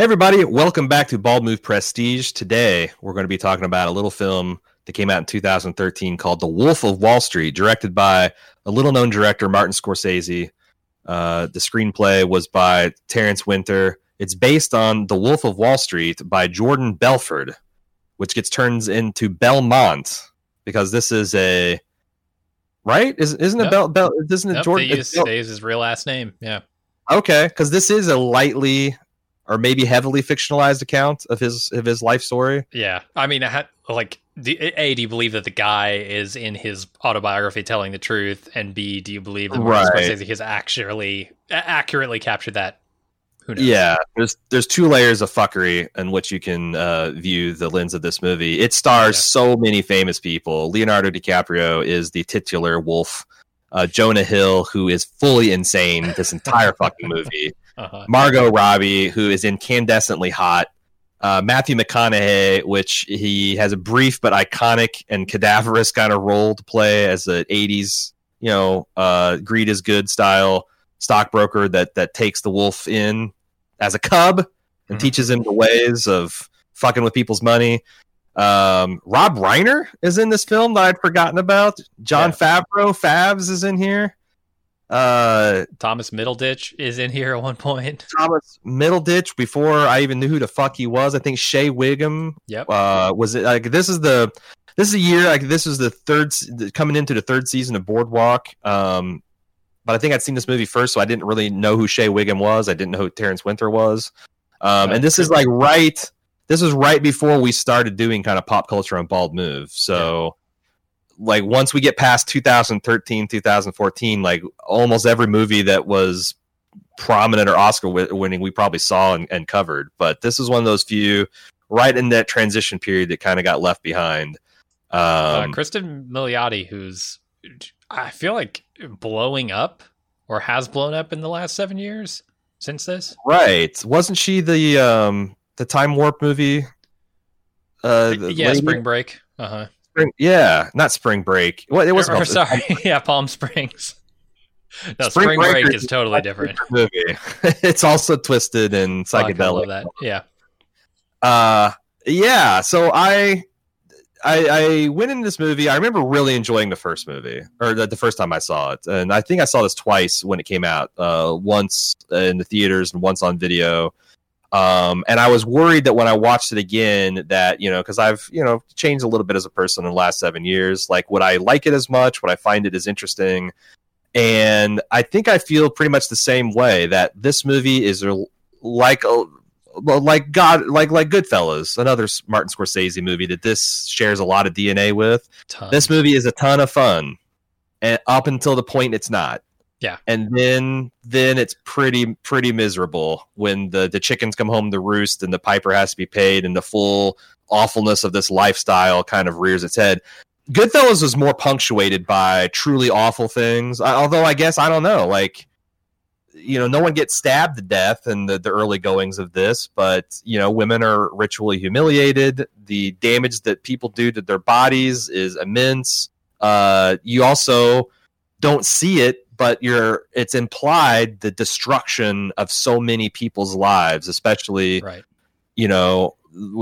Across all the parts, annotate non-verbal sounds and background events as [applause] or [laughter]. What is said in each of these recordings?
Hey, everybody, welcome back to Bald Move Prestige. Today, we're going to be talking about a little film that came out in 2013 called The Wolf of Wall Street, directed by a little known director, Martin Scorsese. Uh, the screenplay was by Terrence Winter. It's based on The Wolf of Wall Street by Jordan Belfort, which gets turned into Belmont because this is a. Right? Is, isn't it. Bel, Bel? Isn't it Nope, Jordan? they use, Bel- they use his real last name. Yeah. Okay, because this is a lightly or maybe heavily fictionalized account of his of his life story. Yeah. I mean, I had, like, do, A, do you believe that the guy is in his autobiography telling the truth? And B, do you believe that Right. Scorsese has actually accurately captured that? Who knows? Yeah, there's there's two layers of fuckery in which you can uh, view the lens of this movie. It stars Yeah. so many famous people. Leonardo DiCaprio is the titular wolf. Uh, Jonah Hill, who is fully insane this entire fucking movie. Uh-huh. Margot Robbie, who is incandescently hot. Uh, Matthew McConaughey, which he has a brief but iconic and cadaverous kind of role to play as an '80s, you know, uh, greed is good style stockbroker that that takes the wolf in as a cub and Mhm. teaches him the ways of fucking with people's money. Um, Rob Reiner is in this film that I'd forgotten about. Jon Favreau, Favs is in here. Uh, Thomas Middleditch is in here at one point. Thomas Middleditch before I even knew who the fuck he was. I think Shea Whigham Yep. uh, was it like this is the this is a year like this is the third coming into the third season of Boardwalk. Um, but I think I'd seen this movie first, so I didn't really know who Shea Whigham was. I didn't know who Terrence Winter was. Um, and this is like right. This was right before we started doing kind of pop culture on Bald Move. So. Like once we get past 2013, 2014, like almost every movie that was prominent or oscar winning we probably saw and, and covered. But this is one of those few right in that transition period that kind of got left behind. uh, Um, Cristin Milioti, who's, I feel like, blowing up or has blown up in the last seven years since this. right? Wasn't she the um, the Time Warp movie? Uh, yeah, lady- Spring Break. Uh huh. Spring- yeah, not Spring Break. What it was Or, called? or sorry, [laughs] yeah, Palm Springs. [laughs] No, Spring Spring, Break Breakers is is totally different. movie. [laughs] it's also twisted and psychedelic. that. Yeah. uh yeah so i I, I went into this movie. I remember really enjoying the first movie, or the, the first time I saw it, and I think I saw this twice when it came out. Uh, once in the theaters and once on video. Um, and I was worried that when I watched it again, that you know, because I've you know changed a little bit as a person in the last seven years. Like, would I like it as much? Would I find it as interesting? And I think I feel pretty much the same way. That this movie is like a like God, like like Goodfellas, another Martin Scorsese movie that this shares a lot of DNA with. This movie is a ton of fun, and up until the point it's not. Yeah. and then then it's pretty pretty miserable when the the chickens come home to roost and the piper has to be paid and the full awfulness of this lifestyle kind of rears its head. Goodfellas was more punctuated by truly awful things. Although I guess I don't know, like you know, no one gets stabbed to death in the, the early goings of this, but you know, women are ritually humiliated. The damage that people do to their bodies is immense. Uh, you also don't see it, but you're it's implied the destruction of so many people's lives, especially right. you know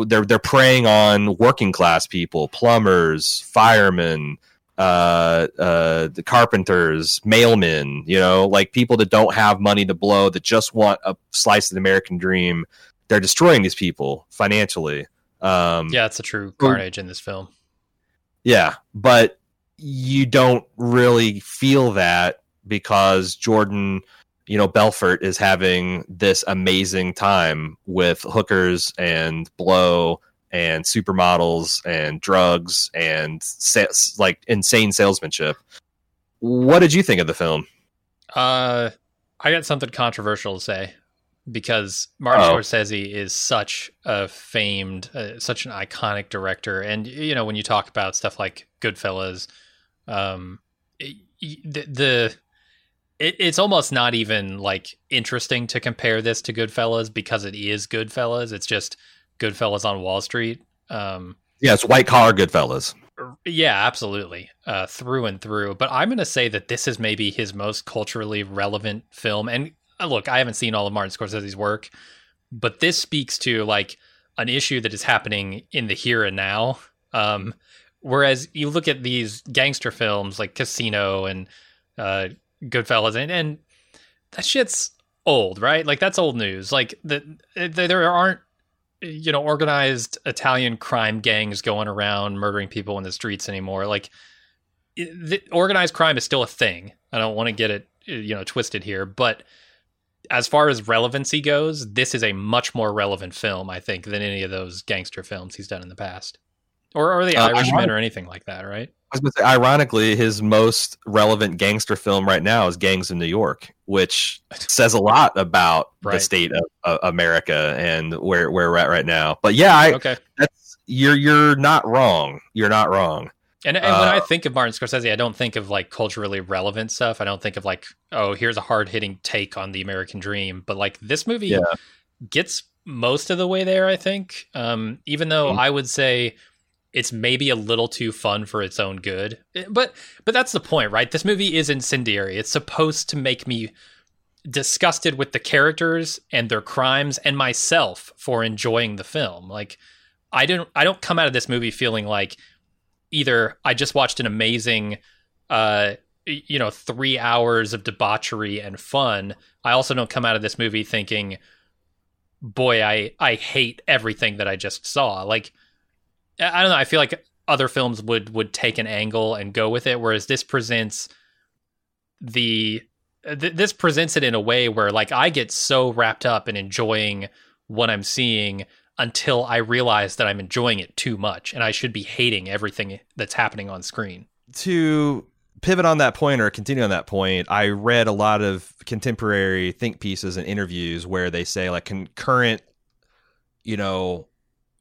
they're they're preying on working class people, plumbers, firemen, uh, uh, the carpenters, mailmen. You know, like people that don't have money to blow, that just want a slice of the American dream. They're destroying these people financially. Um, Yeah, it's a true carnage in this film. yeah, but you don't really feel that because Jordan, you know, Belfort is having this amazing time with hookers and blow and supermodels and drugs and like insane salesmanship. What did you think of the film? Uh, I got something controversial to say because Martin Oh. Scorsese is such a famed, uh, such an iconic director, and you know when you talk about stuff like Goodfellas, um, it- the, the it, it's almost not even like interesting to compare this to Goodfellas because it is Goodfellas. It's just Goodfellas on Wall Street. Um, Yeah, it's white collar Goodfellas. yeah, absolutely, uh, through and through. But I'm going to say that this is maybe his most culturally relevant film. And uh, look, I haven't seen all of Martin Scorsese's work, but this speaks to like an issue that is happening in the here and now. Um, whereas you look at these gangster films like Casino and uh, Goodfellas, and, and that shit's old, right? Like that's old news. Like the, the, there aren't you know organized Italian crime gangs going around murdering people in the streets anymore. Like the, organized crime is still a thing. I don't want to get it you know twisted here, but as far as relevancy goes, this is a much more relevant film, I think, than any of those gangster films he's done in the past, or or the uh, Irishman or anything like that, right? I was going to say, ironically, his most relevant gangster film right now is Gangs in New York, which [laughs] says a lot about right. the state of uh, America and where where we're at right now. But yeah, I, okay, that's you're you're not wrong. You're not wrong. And, and uh, when I uh, think of Martin Scorsese, I don't think of like culturally relevant stuff. I don't think of like, oh, here's a hard hitting take on the American dream. But like this movie yeah. gets most of the way there, I think. Um, even though mm-hmm. I would say it's maybe a little too fun for its own good. Eh, but but that's the point, right? This movie is incendiary. It's supposed to make me disgusted with the characters and their crimes and myself for enjoying the film. Like I don't I don't come out of this movie feeling like either I just watched an amazing, uh, you know, three hours of debauchery and fun. I also don't come out of this movie thinking, boy, I I hate everything that I just saw. Like, I don't know. I feel like other films would would take an angle and go with it, whereas this presents the th- this presents it in a way where like I get so wrapped up in enjoying what I'm seeing until I realize that I'm enjoying it too much and I should be hating everything that's happening on screen. To pivot on that point or continue on that point, I read a lot of contemporary think pieces and interviews where they say like concurrent, you know,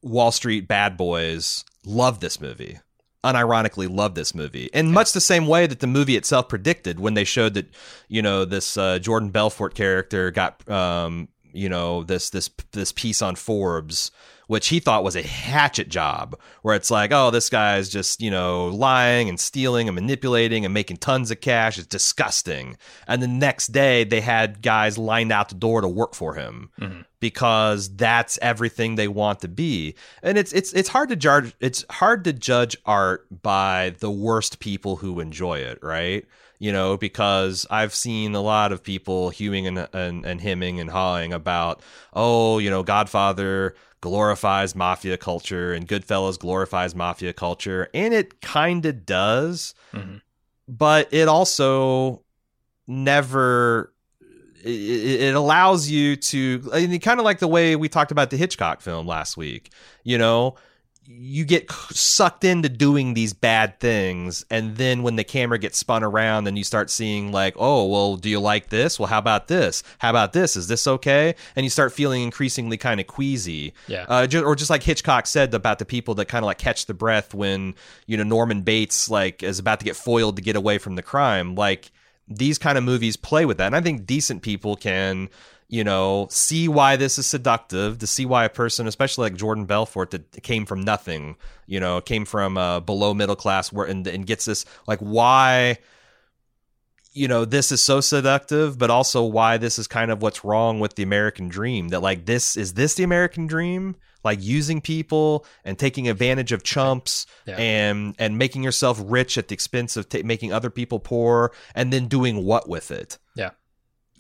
Wall Street bad boys love this movie. Unironically, love this movie, in much the same way that the movie itself predicted when they showed that, you know, this uh, Jordan Belfort character got um, you know this this this piece on Forbes which he thought was a hatchet job where it's like oh this guy's just you know lying and stealing and manipulating and making tons of cash. It's disgusting. And the next day they had guys lined out the door to work for him mm-hmm. because that's everything they want to be. And it's it's it's hard to judge it's hard to judge art by the worst people who enjoy it right? You know, because I've seen a lot of people hewing and, and, and hemming and hawing about, oh, you know, Godfather glorifies mafia culture and Goodfellas glorifies mafia culture. And it kind of does, mm-hmm. but it also never. It, it allows you to, kind of like the way we talked about the Hitchcock film last week. You know, you get sucked into doing these bad things and then when the camera gets spun around and you start seeing like oh well do you like this? Well how about this? How about this? Is this okay? And you start feeling increasingly kind of queasy. Yeah. Uh, or just like hitchcock said about the people that kind of like catch the breath when you know norman bates like is about to get foiled to get away from the crime. Like these kind of movies play with that and i think decent people can you know, see why this is seductive, to see why a person, especially like Jordan Belfort, that came from nothing, you know, came from uh, below middle class, where and, and gets this like why, you know, this is so seductive, but also why this is kind of what's wrong with the American dream. That like this is this the American dream, like using people and taking advantage of chumps yeah. and and making yourself rich at the expense of t- making other people poor, and then doing what with it?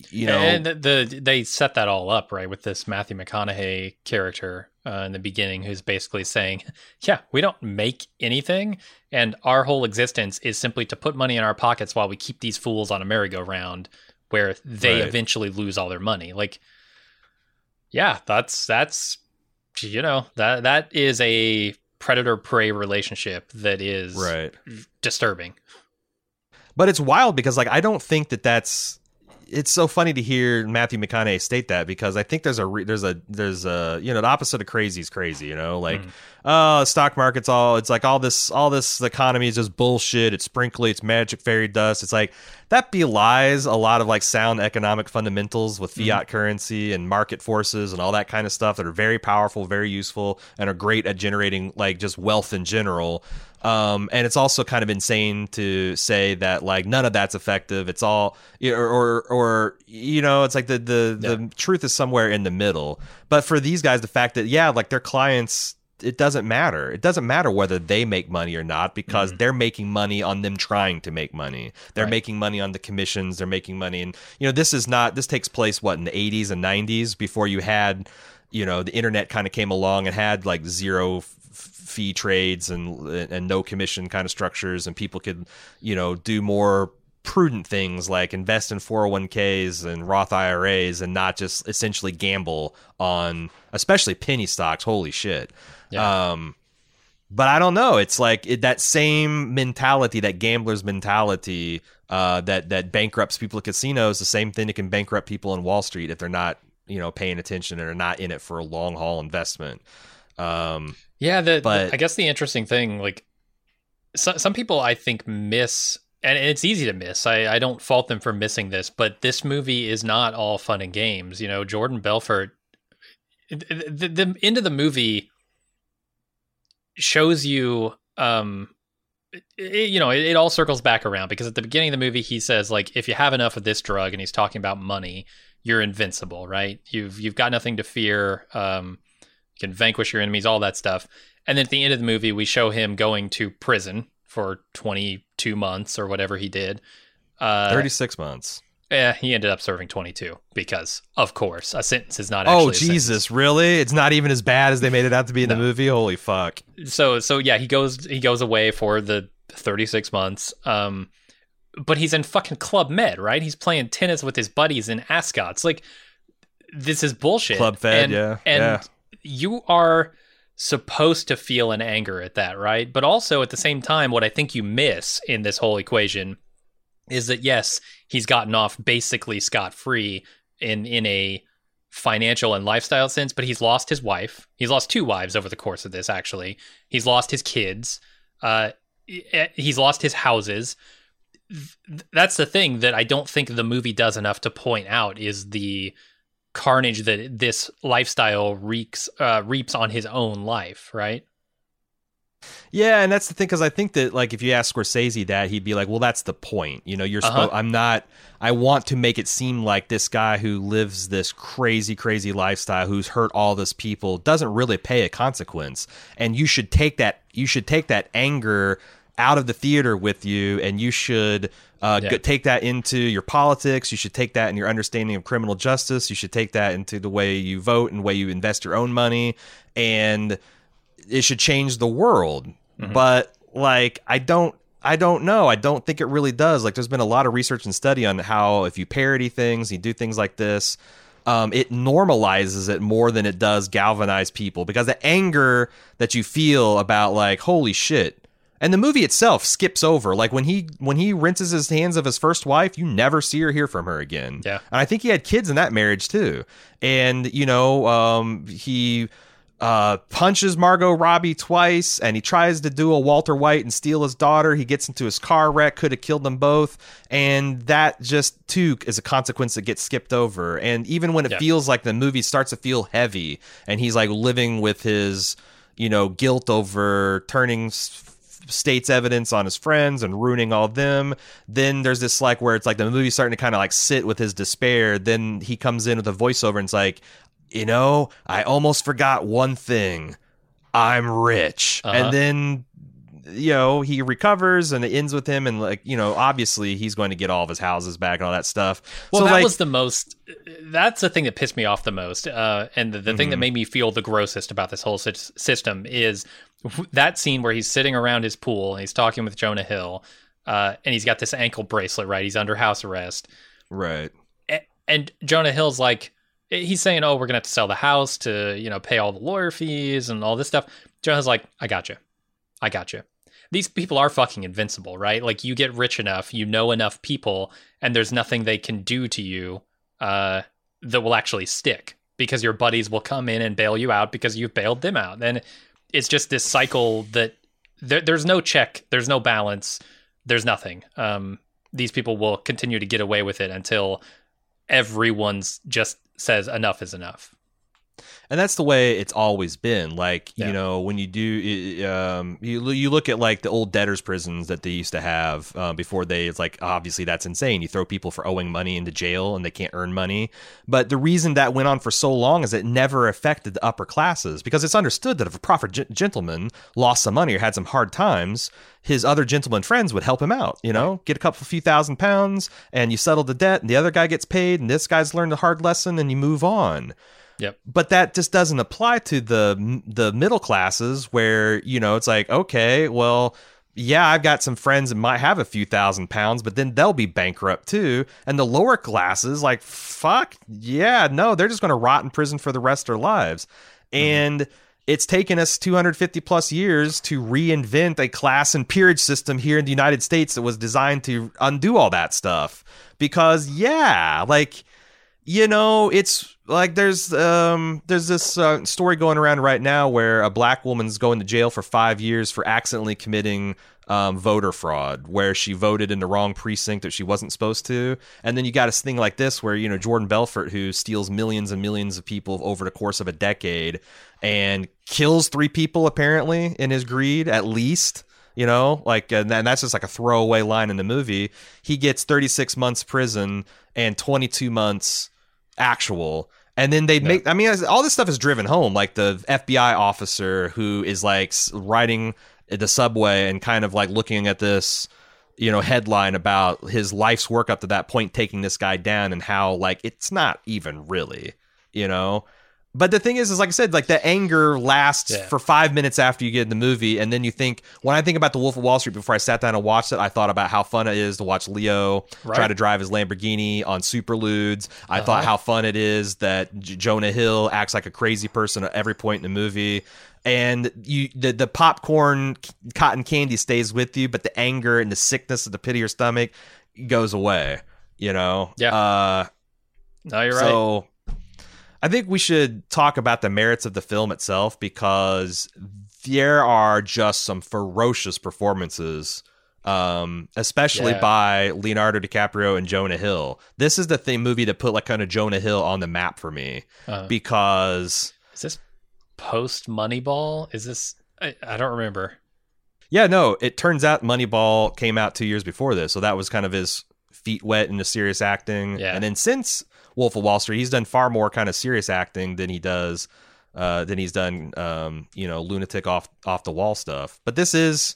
You know, and the, the, they set that all up right with this Matthew McConaughey character uh, in the beginning, who's basically saying, [laughs] "Yeah, we don't make anything, and our whole existence is simply to put money in our pockets while we keep these fools on a merry-go-round, where they right. eventually lose all their money." Like, yeah, that's that's you know that that is a predator prey relationship that is right disturbing. But it's wild because like I don't think that that's it's so funny to hear Matthew McConaughey state that because I think there's a re- there's a there's a you know the opposite of crazy is crazy you know like mm. uh stock market's all it's like all this all this economy is just bullshit it's sprinkly it's magic fairy dust it's like that belies a lot of like sound economic fundamentals with mm-hmm. fiat mm. currency and market forces and all that kind of stuff that are very powerful very useful and are great at generating like just wealth in general Um, and it's also kind of insane to say that like none of that's effective. It's all or or, or you know, it's like the the Yeah. the truth is somewhere in the middle. But for these guys, the fact that yeah, like their clients. It doesn't matter. It doesn't matter whether they make money or not because they're making money on them trying to make money. They're Right. making money on the commissions. They're making money, and you know this is not. This takes place what in the '80s and '90s before you had, you know, the internet kind of came along and had like zero fee trades and and no commission kind of structures, and people could, you know, do more prudent things like invest in 401ks and Roth IRAs and not just essentially gamble on especially penny stocks. Holy shit. Yeah. Um but I don't know. It's like it, that same mentality, that gambler's mentality, uh, that that bankrupts people at casinos. The same thing that can bankrupt people in Wall Street if they're not, you know, paying attention and are not in it for a long haul investment. Um, Yeah, the, the- But- I guess the interesting thing, like, so, some people I think miss, and it's easy to miss. I, I don't fault them for missing this, but this movie is not all fun and games. You know, Jordan Belfort, the, the, the end of the movie shows you, um, it- you know, it, it all circles back around because at the beginning of the movie, he says like, if you have enough of this drug, and he's talking about money, you're invincible, right? You've you've got nothing to fear. Um, can vanquish your enemies, all that stuff. And then at the end of the movie, we show him going to prison for 22 months or whatever he did. Uh, 36 months. Yeah, he ended up serving 22 because, of course, a sentence is not actually. Oh. Jesus, really? It's not even as bad as they made it out to be in the movie. Holy fuck! So, so yeah, he goes he goes away for the 36 months. Um, but he's in fucking Club Med, right? He's playing tennis with his buddies in Ascot's. Like, this is bullshit. Club Fed, And- yeah, and yeah. You are supposed to feel an anger at that, right? But also at the same time, what I think you miss in this whole equation is that yes, he's gotten off basically scot free in in a financial and lifestyle sense, but he's lost his wife. He's lost two wives over the course of this. Actually, he's lost his kids. Uh, he's lost his houses. That's the thing that I don't think the movie does enough to point out is the carnage that this lifestyle reeks uh, reaps on his own life, right? Yeah, and that's the thing because I think that like if you ask Scorsese that, he'd be like, "Well, that's the point. You know, you're. Uh-huh. Suppo- I'm not. I want to make it seem like this guy who lives this crazy, crazy lifestyle, who's hurt all this people, doesn't really pay a consequence, and you should take that. You should take that anger out of the theater with you, and you should." Uh, Yeah. go- take that into your politics. You should take that in your understanding of criminal justice. You should take that into the way you vote and way you invest your own money. And it should change the world. But like I don't I don't know. I don't think it really does. Like there's been a lot of research and study on how if you parody things, you do things like this, um, it normalizes it more than it does galvanize people because the anger that you feel about like holy shit. And the movie itself skips over like when he when he rinses his hands of his first wife, you never see or hear from her again. Yeah. And I think he had kids in that marriage too. And you know, um, he uh, punches Margot Robbie twice, and he tries to do a Walter White and steal his daughter. He gets into his car wreck, could have killed them both, and that just too is a consequence that gets skipped over. And even when it Yeah. feels like the movie starts to feel heavy, and he's like living with his, you know, guilt over turning. State's evidence on his friends and ruining all them then there's this like where it's like the movie's starting to kind of like sit with his despair then he comes in with a voiceover and it's like you know, I almost forgot one thing. I'm rich. Uh-huh. And then you know, he recovers and it ends with him and like, you know, obviously he's going to get all of his houses back and all that stuff. Well, so that like was the most. That's the thing that pissed me off the most, uh, and the, the thing that Mhm. made me feel the grossest about this whole sys- system is that scene where he's sitting around his pool and he's talking with Jonah Hill, uh, and he's got this ankle bracelet, right? He's under house arrest, right. A- and Jonah Hill's like, he's saying, "Oh, we're gonna have to sell the house to, you know, pay all the lawyer fees and all this stuff." Jonah's like, "I got you, I got you." These people are fucking invincible, right? Like you get rich enough, you know enough people, and there's nothing they can do to you uh, that will actually stick because your buddies will come in and bail you out because you've bailed them out. And it's just this cycle that there, there's no check, there's no balance, there's nothing. Um, these people will continue to get away with it until everyone's just says enough is enough. And that's the way it's always been. Like Yeah. you know when you do um you, you look at like the old debtors prisons that they used to have uh, before they it's like obviously that's insane. You throw people for owing money into jail and they can't earn money. But the reason that went on for so long is it never affected the upper classes because it's understood that if a proper g- gentleman lost some money or had some hard times his other gentleman friends would help him out you know? Get a couple few thousand pounds and you settle the debt and the other guy gets paid and this guy's learned a hard lesson and you move on Yep. but that just doesn't apply to the the middle classes where you know it's like okay well yeah i've got some friends that might have a few thousand pounds but then they'll be bankrupt too. And the lower classes like fuck yeah no they're just going to rot in prison for the rest of their lives. Mm-hmm. And it's taken us 250 plus years to reinvent a class and peerage system here in the united states that was designed to undo all that stuff. Because yeah like you know it's like there's um there's this uh, story going around right now where a black woman's going to jail for five years for accidentally committing um, voter fraud where she voted in the wrong precinct that she wasn't supposed to. And then you got a thing like this where you know jordan belfort who steals millions and millions of people over the course of a decade and kills three people apparently in his greed at least you know like and that's just like a throwaway line in the movie. He gets 36 months prison and 22 months actual. And then they make i mean all this stuff is driven home like the fbi officer who is like riding the subway and kind of like looking at this you know headline about his life's work up to that point taking this guy down and how like it's not even really you know but the thing is, is like I said, like the anger lasts Yeah. for five minutes after you get in the movie, and then you think. When I think about the Wolf of Wall Street, before I sat down and watched it, I thought about how fun it is to watch Leo Right. try to drive his Lamborghini on Superludes. I Uh-huh. thought how fun it is that J- Jonah Hill acts like a crazy person at every point in the movie. And you, the the popcorn, c- cotton candy stays with you, but the anger and the sickness of the pit of your stomach goes away. You know, Yeah. Uh, No, you're right. so I think we should talk about the merits of the film itself because there are just some ferocious performances. Um, especially Yeah. by Leonardo DiCaprio and Jonah Hill. This is the thing movie that put like kind of Jonah Hill on the map for me Uh, because is this post Moneyball? Is this? I, I don't remember. Yeah, no, it turns out Moneyball came out two years before this, so that was kind of his feet wet into serious acting. Yeah. And then since Wolf of Wall Street, he's done far more kind of serious acting than he does uh than he's done um, you know, lunatic off off the wall stuff. But this is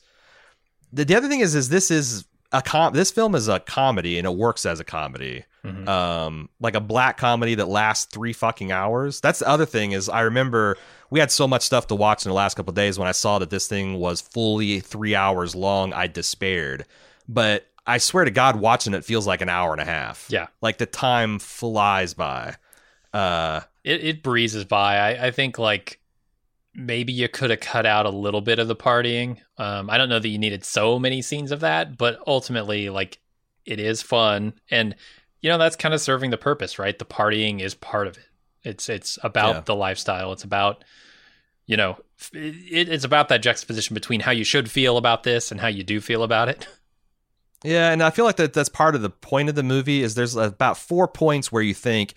the, the other thing is is this is a com this film is a comedy and it works as a comedy Mhm. um like a black comedy that lasts three fucking hours that's the other thing is i remember we had so much stuff to watch in the last couple of days when i saw that this thing was fully three hours long i despaired but i swear to god watching it feels like an hour and a half Yeah. like the time flies by uh it, it breezes by. I, I think like maybe you could have cut out a little bit of the partying. Um, I don't know that you needed so many scenes of that, but ultimately, like it is fun, and you know that's kind of serving the purpose, right? The partying is part of it. It's it's about Yeah. the lifestyle. It's about you know it, it's about that juxtaposition between how you should feel about this and how you do feel about it. [laughs] Yeah, and I feel like that that's part of the point of the movie is there's about four points where you think,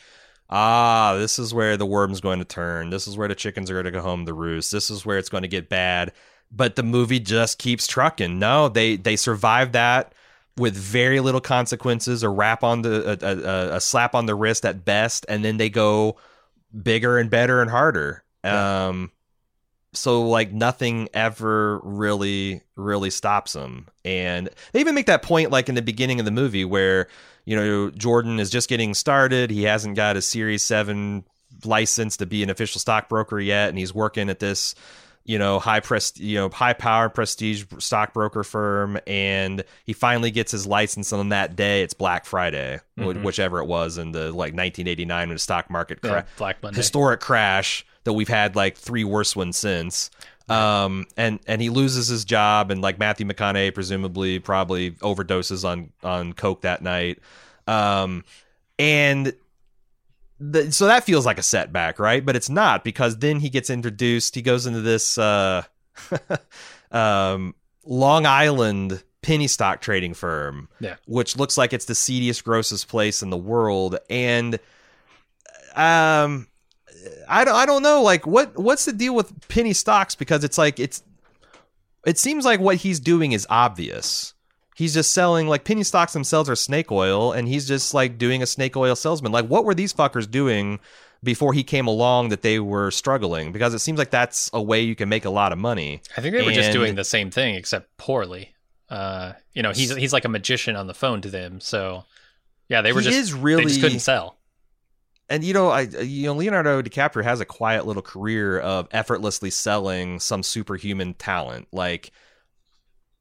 ah, this is where the worm's going to turn. This is where the chickens are going to go home to roost. This is where it's going to get bad. But the movie just keeps trucking. No, they they survive that with very little consequences, a rap on the a, a, a slap on the wrist at best, and then they go bigger and better and harder. Um, so like nothing ever really really stops him. And they even make that point like in the beginning of the movie where you know jordan is just getting started. He hasn't got a series 7 license to be an official stockbroker yet. And he's working at this you know high prest you know high power prestige stockbroker firm. And he finally gets his license on that day. It's black friday Mhm. whichever it was in the like 1989 when the stock market Yeah, Black Monday. historic crash that we've had like three worse ones since. Um, and and he loses his job, and like Matthew McConaughey presumably probably overdoses on on coke that night. Um, and the, so that feels like a setback, right? But it's not because then he gets introduced. He goes into this uh, [laughs] um, Long Island penny stock trading firm, Yeah. which looks like it's the seediest, grossest place in the world, and um I don't, I don't know. Like, what what's the deal with penny stocks? Because it's like it's it seems like what he's doing is obvious. He's just selling like penny stocks themselves are snake oil, and he's just like doing a snake oil salesman. Like, what were these fuckers doing before he came along that they were struggling? Because it seems like that's a way you can make a lot of money. I think they were just doing the same thing except poorly. Uh, you know, he's he's like a magician on the phone to them. So yeah, they were he just is really they just couldn't sell. And you know, I you know Leonardo DiCaprio has a quiet little career of effortlessly selling some superhuman talent, like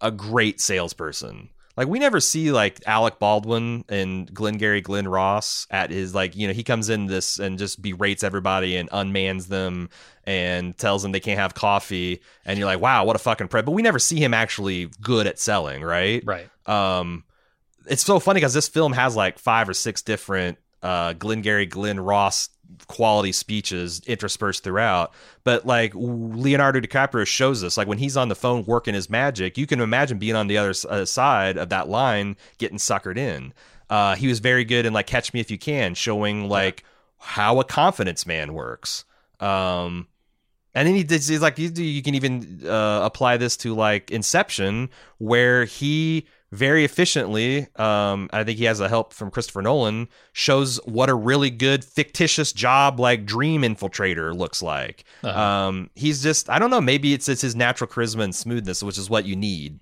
a great salesperson. Like we never see like Alec Baldwin and Glengarry Glen Ross at his like you know he comes in this and just berates everybody and unmans them and tells them they can't have coffee and you're like wow what a fucking pre but we never see him actually good at selling right Right. um it's so funny because this film has like five or six different uh Glengarry Glen Ross quality speeches interspersed throughout. But like Leonardo DiCaprio shows us like when he's on the phone working his magic you can imagine being on the other uh, side of that line getting suckered in. Uh he was very good in like Catch Me If You Can showing like how a confidence man works. Um and then he did he's like you, you can even uh, apply this to like Inception, where he very efficiently, um, I think he has the help from Christopher Nolan, shows what a really good fictitious job like dream infiltrator looks like. Uh-huh. Um, he's just I don't know, maybe it's it's his natural charisma and smoothness, which is what you need.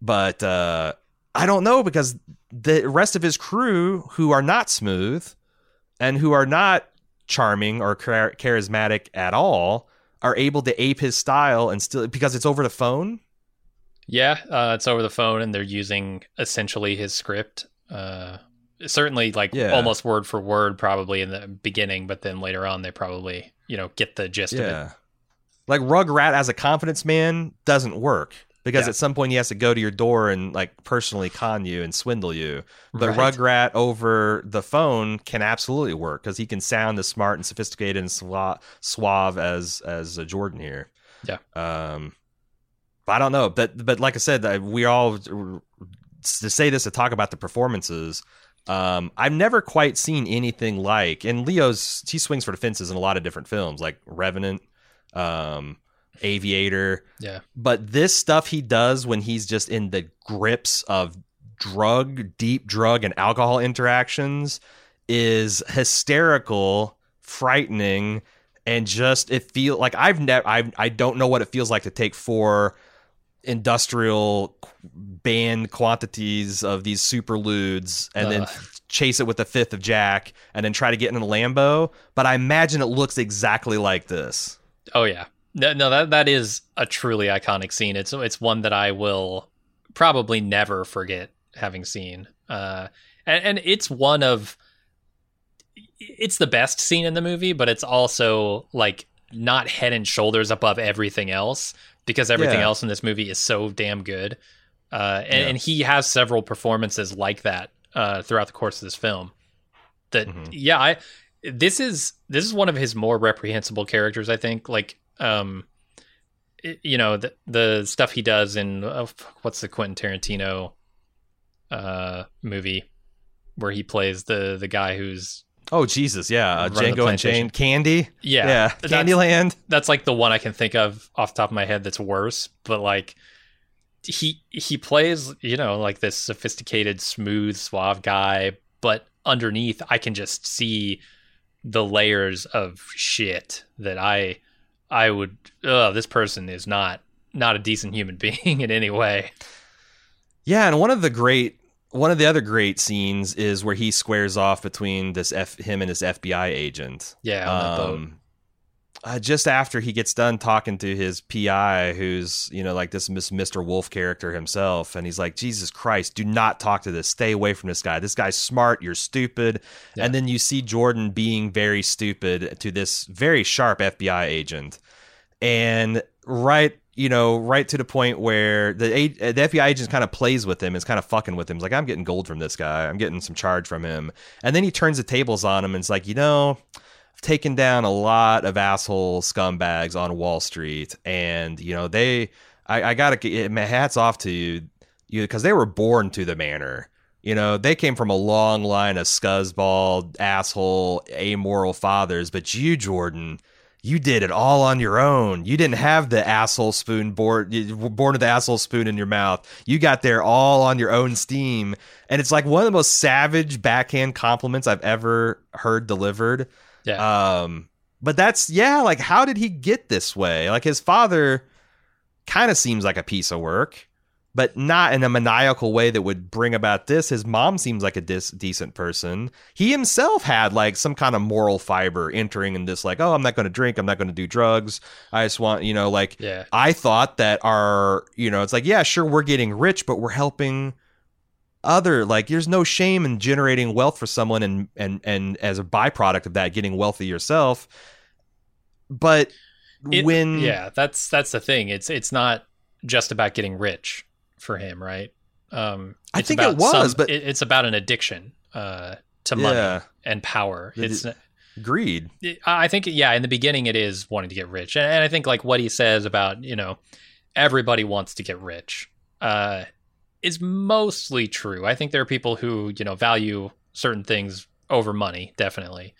But uh, I don't know because the rest of his crew who are not smooth and who are not charming or char- charismatic at all are able to ape his style and still because it's over the phone. Yeah, uh, it's over the phone, and they're using essentially his script. Uh, certainly, like Yeah. almost word for word, probably in the beginning, but then later on, they probably you know get the gist of it. Yeah. Like Rugrat as a confidence man doesn't work because Yeah. at some point he has to go to your door and like personally con you and swindle you. But Right. Rugrat over the phone can absolutely work because he can sound as smart and sophisticated and suave as as Jordan here. Yeah. Um, I don't know. But but like I said, we all to say this to talk about the performances. Um, I've never quite seen anything like, and Leo's he swings for the fences in a lot of different films, like Revenant, um, Aviator. Yeah. But this stuff he does when he's just in the grips of drug, deep drug, and alcohol interactions is hysterical, frightening, and just it feel like I've never I I don't know what it feels like to take four industrial band quantities of these super ludes and then Uh. chase it with a fifth of Jack and then try to get in a Lambo. But I imagine it looks exactly like this. Oh yeah. No, no, that that is a truly iconic scene. It's it's one that I will probably never forget having seen. Uh, and, and it's one of it's the best scene in the movie, but it's also like not head and shoulders above everything else because everything Yeah. else in this movie is so damn good. Uh, and, Yeah. and he has several performances like that uh, throughout the course of this film. That Mhm. yeah, I this is this is one of his more reprehensible characters. I think like um, it- you know the the stuff he does in uh, what's the Quentin Tarantino uh movie where he plays the the guy who's Oh Jesus, yeah, uh, Django. Unchained, Candy, yeah, yeah, that's- Candyland. that's like the one I can think of off the top of my head that's worse. But like he he plays, you know, like this sophisticated, smooth, suave guy, but underneath I can just see the layers of shit that I I would uh this person is not not a decent human [laughs] being in any way. Yeah, and one of the great, one of the other great scenes is where he squares off between this F, him and his FBI agent. Yeah, on that boat. Um, uh, just after he gets done talking to his PI, who's you know like this Mr. Wolf character himself, and he's like, Jesus Christ, do not talk to this. Stay away from this guy. This guy's smart. You're stupid. Yeah. And then you see Jordan being very stupid to this very sharp FBI agent, and right. You know, right to the point where the the FBI agent kind of plays with him, is kind of fucking with him. He's like, I'm getting gold from this guy. I'm getting some charge from him. And then he turns the tables on him and it's like, you know, I've taken down a lot of asshole scumbags on Wall Street, and you know they, I, I gotta get eh, my hats off to you, you because they were born to the manor. You know, they came from a long line of scuzzball, asshole, amoral fathers, but you, Jordan, you did it all on your own. You didn't have the asshole spoon born born with the asshole spoon in your mouth. You got there all on your own steam, and it's like one of the most savage backhand compliments I've ever heard delivered. Yeah. Um, but that's yeah, like how did he get this way? Like his father kind of seems like a piece of work, but not in a maniacal way that would bring about this. His mom seems like a dis- decent person. He himself had like some kind of moral fiber entering in this, like, oh, I'm not going to drink, I'm not going to do drugs. I just want, you know, like, yeah. I thought that our, you know, it's like, yeah, sure, we're getting rich, but we're helping other like there's no shame in generating wealth for someone and and and as a byproduct of that getting wealthy yourself but It- when yeah, that's that's the thing. It's it's not just about getting rich for him, right? Um, I think it was, some- but- it, it's about an addiction uh, to money yeah and power. It's greed I think yeah, in the beginning it is wanting to get rich, and, and I think like what he says about you know everybody wants to get rich uh, is mostly true. I think there are people who you know value certain things over money, definitely.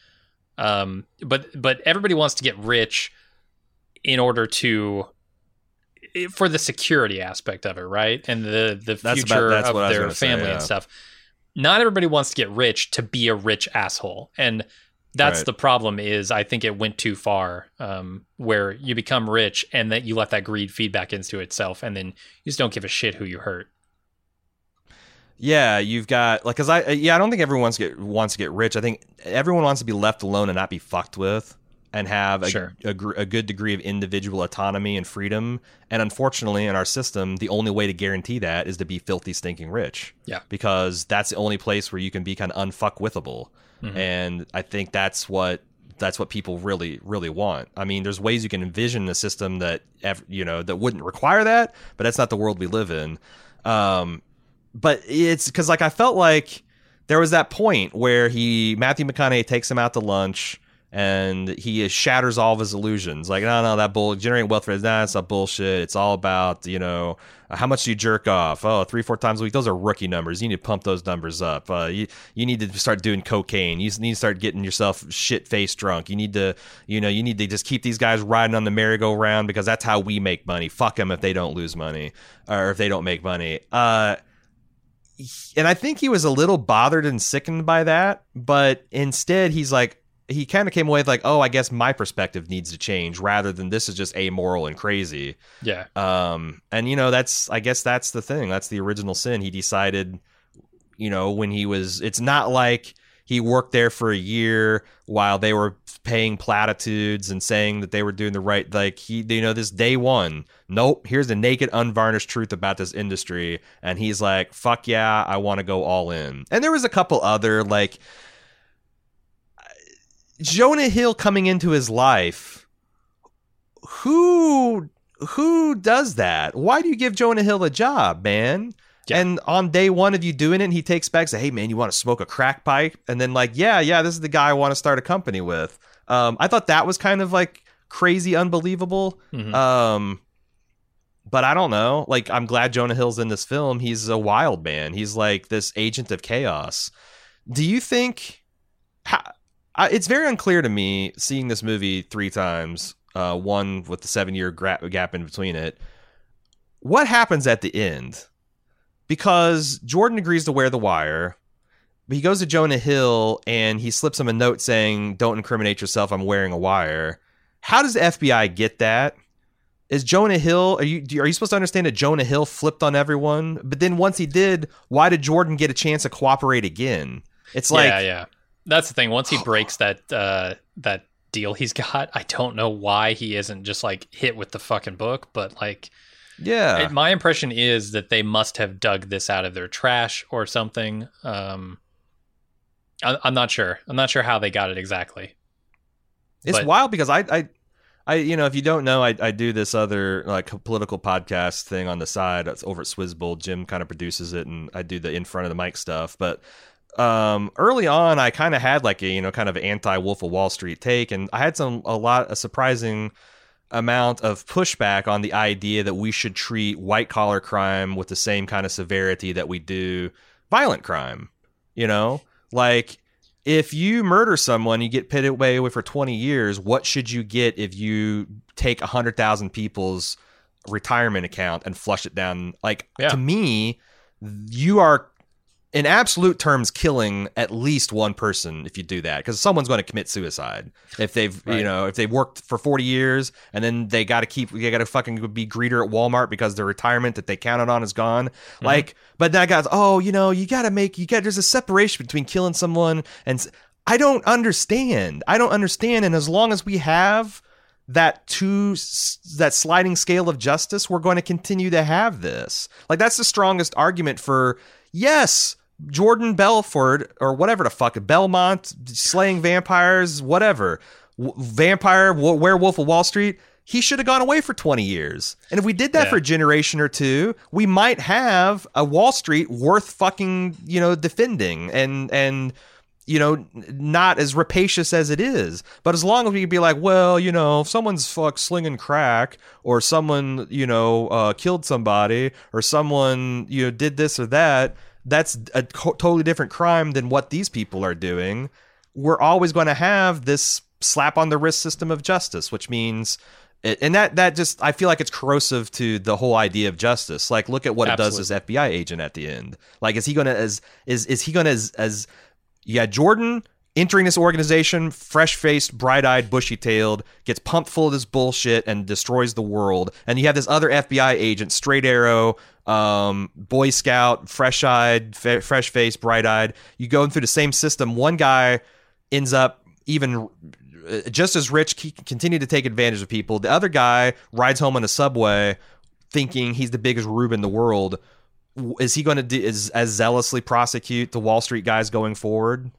Um, but but everybody wants to get rich in order to for the security aspect of it, right? And the the That's future that's of their gonna say, family yeah. and stuff. Not everybody wants to get rich to be a rich asshole, and that's Right. the problem. Is I think it went too far, um, where you become rich and that you let that greed feed back into itself, and then you just don't give a shit who you hurt. yeah you've got like because i yeah i don't think everyone wants to get wants to get rich i think everyone wants to be left alone and not be fucked with and have a, Sure. a, a good degree of individual autonomy and freedom and unfortunately in our system the only way to guarantee that is to be filthy stinking rich Yeah. because that's the only place where you can be kind of unfuckwithable Mhm. and i think that's what that's what people really really want i mean there's ways you can envision a system that you know that wouldn't require that but that's not the world we live in um but it's because like i felt like there was that point where he matthew mcconaughey takes him out to lunch and he shatters all of his illusions. Like no no that bull generating wealth for nah, it's not bullshit. It's all about you know how much do you jerk off? Oh three four times a week. Those are rookie numbers. You need to pump those numbers up. Uh, you, you need to start doing cocaine. You need to start getting yourself shit faced drunk. You need to you know you need to just keep these guys riding on the merry-go-round because that's how we make money. Fuck them if they don't lose money or if they don't make money. Uh and I think he was a little bothered and sickened by that, but instead he's like he kind of came away with like, oh, I guess my perspective needs to change rather than this is just amoral and crazy. Yeah, Um, and you know that's I guess that's the thing. That's the original sin. He decided, you know, when he was. It's not like he worked there for a year while they were paying platitudes and saying that they were doing the right. Like he, you know, this day one. Nope. Here's the naked, unvarnished truth about this industry, and he's like, "Fuck yeah, I want to go all in." And there was a couple other like. Jonah Hill coming into his life. Who who does that? Why do you give Jonah Hill a job, man? Yeah. And on day one of you doing it, he takes back, say, "Hey, man, you want to smoke a crack pipe?" And then like, "Yeah, yeah, this is the guy I want to start a company with." Um, I thought that was kind of like crazy, unbelievable. Mhm. Um, but I don't know. Like, I'm glad Jonah Hill's in this film. He's a wild man. He's like this agent of chaos. Do you think? How, I, it's very unclear to me seeing this movie three times. Uh, one with the seven year gra- gap in between it. What happens at the end? Because Jordan agrees to wear the wire. But he goes to Jonah Hill and he slips him a note saying, "Don't incriminate yourself. I'm wearing a wire." How does the FBI get that? Is Jonah Hill? Are you are you supposed to understand that Jonah Hill flipped on everyone? But then once he did, why did Jordan get a chance to cooperate again? It's like yeah, yeah. That's the thing. Once he [sighs] breaks that uh, that deal he's got, I don't know why he isn't just like hit with the fucking book. But like, yeah, it- my impression is that they must have dug this out of their trash or something. Um, I, I'm not sure. I'm not sure how they got it exactly. It's But- wild because I, I, I, you know, if you don't know, I, I do this other like political podcast thing on the side. It's over at Swizzbowl. Jim kind of produces it, and I do the in front of the mic stuff. But um, early on, I kind of had like a you know kind of anti Wolf of Wall Street take, and I had some a lot a surprising amount of pushback on the idea that we should treat white collar crime with the same kind of severity that we do violent crime. You know, like if you murder someone, you get put away for 20 years. What should you get if you take 100,000 people's retirement account and flush it down? Like, Yeah. to me, you are in absolute terms killing at least one person if you do that because someone's going to commit suicide if they've you know if they've worked for 40 years and then they got to keep they got to fucking be greeter at Walmart because their retirement that they counted on is gone. Mm-hmm. Like but that guy's oh you know you got to make you got there's a separation between killing someone and i don't understand. I don't understand and as long as we have that two that sliding scale of justice we're going to continue to have this. Like that's the strongest argument for yes jordan belfort or whatever the fuck belmont slaying vampires whatever w- vampire w- werewolf of wall street he should have gone away for 20 years and if we did that Yeah. for a generation or two we might have a wall street worth fucking you know defending and and you know, not as rapacious as it is. But as long as we can be like, well, you know, if someone's fuck slinging crack, or someone, you know, uh, killed somebody, or someone, you know, did this or that, that's a co- totally different crime than what these people are doing. We're always going to have this slap on the wrist system of justice, which means. It, and that that just I feel like it's corrosive to the whole idea of justice. Like, look at what it does as FBI agent at the end. Like, is he gonna as is is he gonna as as got Jordan entering this organization, fresh faced, bright eyed, bushy tailed, gets pumped full of this bullshit and destroys the world. And you have this other FBI agent, straight arrow, um, Boy Scout, fresh eyed, fresh faced, bright eyed. You go through the same system. One guy ends up even uh, just as rich, continue to take advantage of people. The other guy rides home on a subway thinking he's the biggest rube in the world is he going to do is as zealously prosecute the Wall Street guys going forward?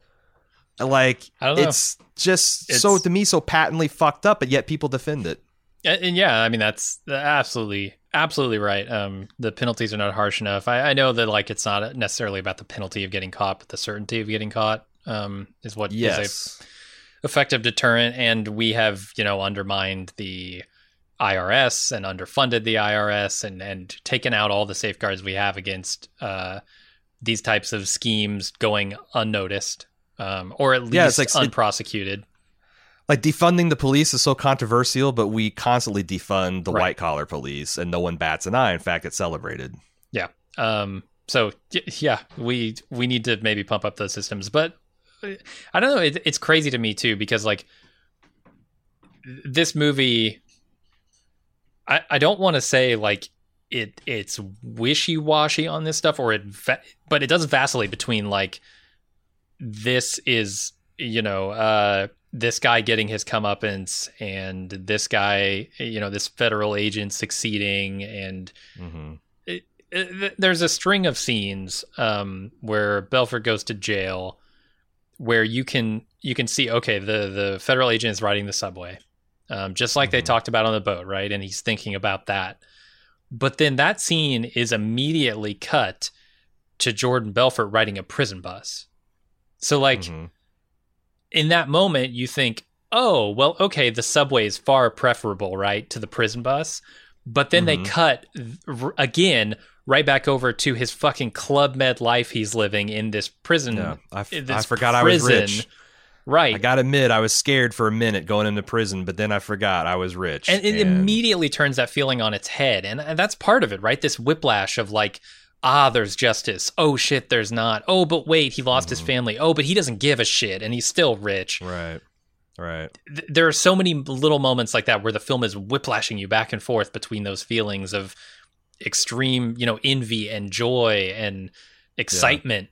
Like I don't know. it's just so to me so patently fucked up, but yet people defend it. And, yeah, I mean that's absolutely absolutely right. Um, the penalties are not harsh enough. I, I know that like it's not necessarily about the penalty of getting caught, but the certainty of getting caught um, is what Yes, a effective deterrent. And we have you know undermined the IRS and underfunded the IRS and and taken out all the safeguards we have against uh, these types of schemes going unnoticed. Um, or at least Yeah, it's like- it- unprosecuted. like defunding the police is so controversial, but we constantly defund the Right. white collar police, and no one bats an eye. In fact, it's celebrated. Yeah. Um, so yeah, we we need to maybe pump up those systems, but I don't know. It, it's crazy to me too because like this movie, I I don't want to say like it it's wishy washy on this stuff or it, va- but it does vacillate between like this is you know uh this guy getting his comeuppance and this guy you know this federal agent succeeding and Mm-hmm. it- th- there's a string of scenes um, where Belfort goes to jail, where you can you can see okay the the federal agent is riding the subway, um, just like they Mhm. talked about on the boat, right? And he's thinking about that, but then that scene is immediately cut to Jordan Belfort riding a prison bus. So like Mhm. in that moment you think oh well okay the subway is far preferable right to the prison bus but then they Mhm. cut r- again right back over to his fucking club med life he's living in this prison yeah, I, f- I this forgot I was prison. rich. right I gotta admit, I was scared for a minute going into prison, but then I forgot I was rich. and it immediately turns that feeling on its head and, and that's part of it right this whiplash of like ah there's justice oh shit there's not oh but wait he lost his Mhm. family oh but he doesn't give a shit and he's still rich right, right. th- there are so many little moments like that where the film is whiplashing you back and forth between those feelings of extreme, you know, envy and joy and excitement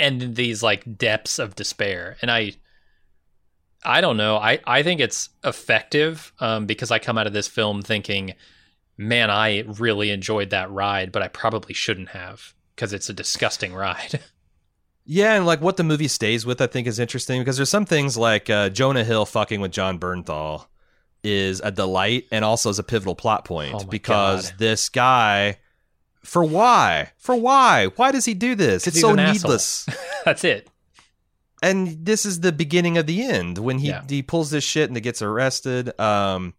and these like depths of despair. And I I don't know. I I think it's effective um because I come out of this film thinking, man, I really enjoyed that ride, but I probably shouldn't have because it's a disgusting ride. [laughs] Yeah, and like what the movie stays with, I think is interesting because there's some things like uh, Jonah Hill fucking with Jon Bernthal is a delight and also is a pivotal plot point Oh because God. this guy, for why, for why, why does he do this It's so needless. [laughs] That's it. and this is the beginning of the end when he Yeah. he pulls this shit and it gets arrested. Um,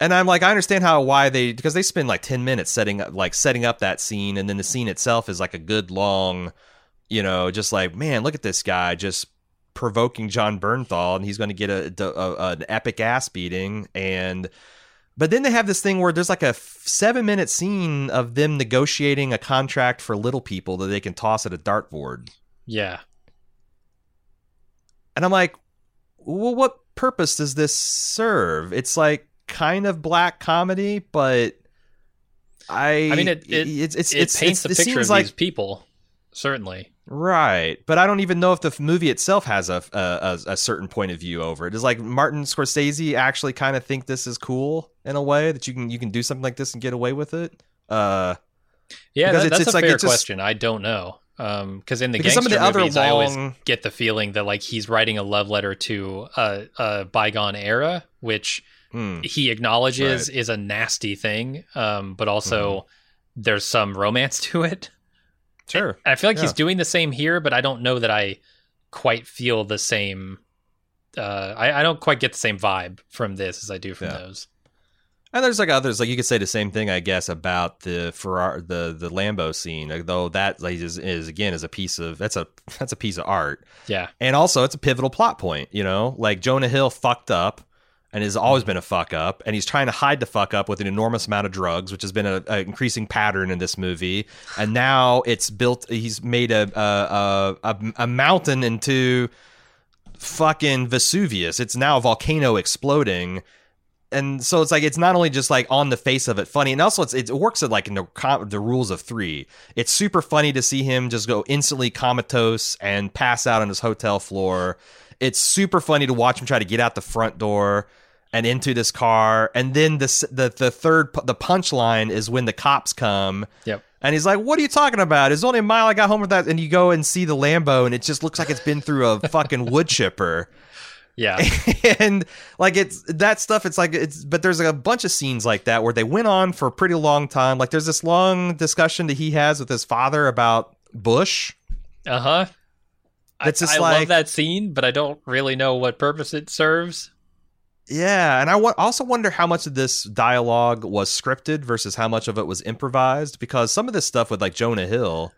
and I'm like, I understand how why they because they spend like ten minutes setting up like setting up that scene, and then the scene itself is like a good long you know, just like man, look at this guy just provoking Jon Bernthal, and he's going to get a, a, an epic ass beating. And but then they have this thing where there's like a seven minute scene of them negotiating a contract for little people that they can toss at a dartboard. Yeah, and I'm like, well, what purpose does this serve? It's like kind of black comedy, but I I mean it it, it's, it's, it it's, paints it's, the it picture of like these people certainly. Right, but I don't even know if the movie itself has a, a a certain point of view over it. Does like Martin Scorsese actually kind of think this is cool in a way that you can you can do something like this and get away with it? Uh, Yeah, that, it's- that's it's a like fair just- question. I don't know. Um, because in the because gangster some of the other movies, I always long, get the feeling that like he's writing a love letter to a, a bygone era, which Hmm, he acknowledges is a nasty thing. Um, but also Mm-hmm. there's some romance [laughs] to it. sure, And I feel like he's doing the same here, but I don't know that I quite feel the same. Uh, I, I don't quite get the same vibe from this as I do from Yeah. those. and there's like others like you could say the same thing I guess about the Ferrari the the Lambo scene, though that like, is is again is a piece of that's a [laughs] that's a piece of art. Yeah, And also, it's a pivotal plot point, you know? Like, Jonah Hill fucked up and has always been a fuck up, and he's trying to hide the fuck up with an enormous amount of drugs, which has been an increasing pattern in this movie. And now it's built, he's made a, a, a, a mountain into fucking Vesuvius. It's now a volcano exploding. And so it's like it's not only just like on the face of it funny, and also it works at like in the the rules of three. It's super funny to see him just go instantly comatose and pass out on his hotel floor. It's super funny to watch him try to get out the front door and into this car, and then the the the third the punchline is when the cops come. Yep. And he's like, "What are you talking about? It's only a mile I got home with that." And you go and see the Lambo, and it just looks like it's been through a [laughs] fucking wood chipper yeah, [laughs] and like it's that stuff it's like it's but there's like a bunch of scenes like that where they went on for a pretty long time like there's this long discussion that he has with his father about bush uh huh. I, It's just I like- love that scene, but I don't really know what purpose it serves. yeah and i also wonder how much of this dialogue was scripted versus how much of it was improvised because some of this stuff with like jonah hill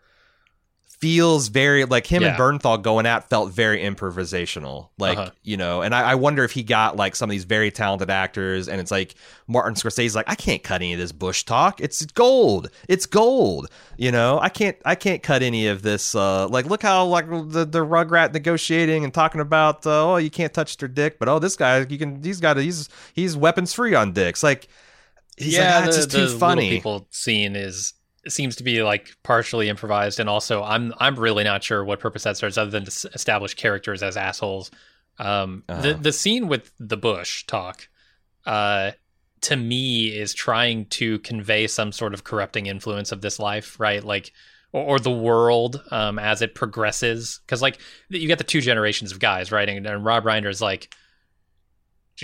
feels very like him and Yeah. Bernthal going out felt very improvisational. Like, Uh-huh. you know, and I, I wonder if he got like some of these very talented actors and it's like Martin Scorsese's like, I can't cut any of this bush talk. It's gold. It's gold. You know, I can't I can't cut any of this uh like look how like the, the rugrat negotiating and talking about uh, oh you can't touch their dick, but oh this guy you can he's got a, he's he's weapons free on dicks. Like he's yeah, like, ah, it's the, just the too funny. people scene is seems to be like partially improvised, and also I'm I'm really not sure what purpose that serves other than to s- establish characters as assholes. Um, the Uh-huh. the scene with the Bush talk, uh, to me is trying to convey some sort of corrupting influence of this life, right? Like. Or, or the world um, as it progresses, because like you get the two generations of guys, right? And, and Rob is like,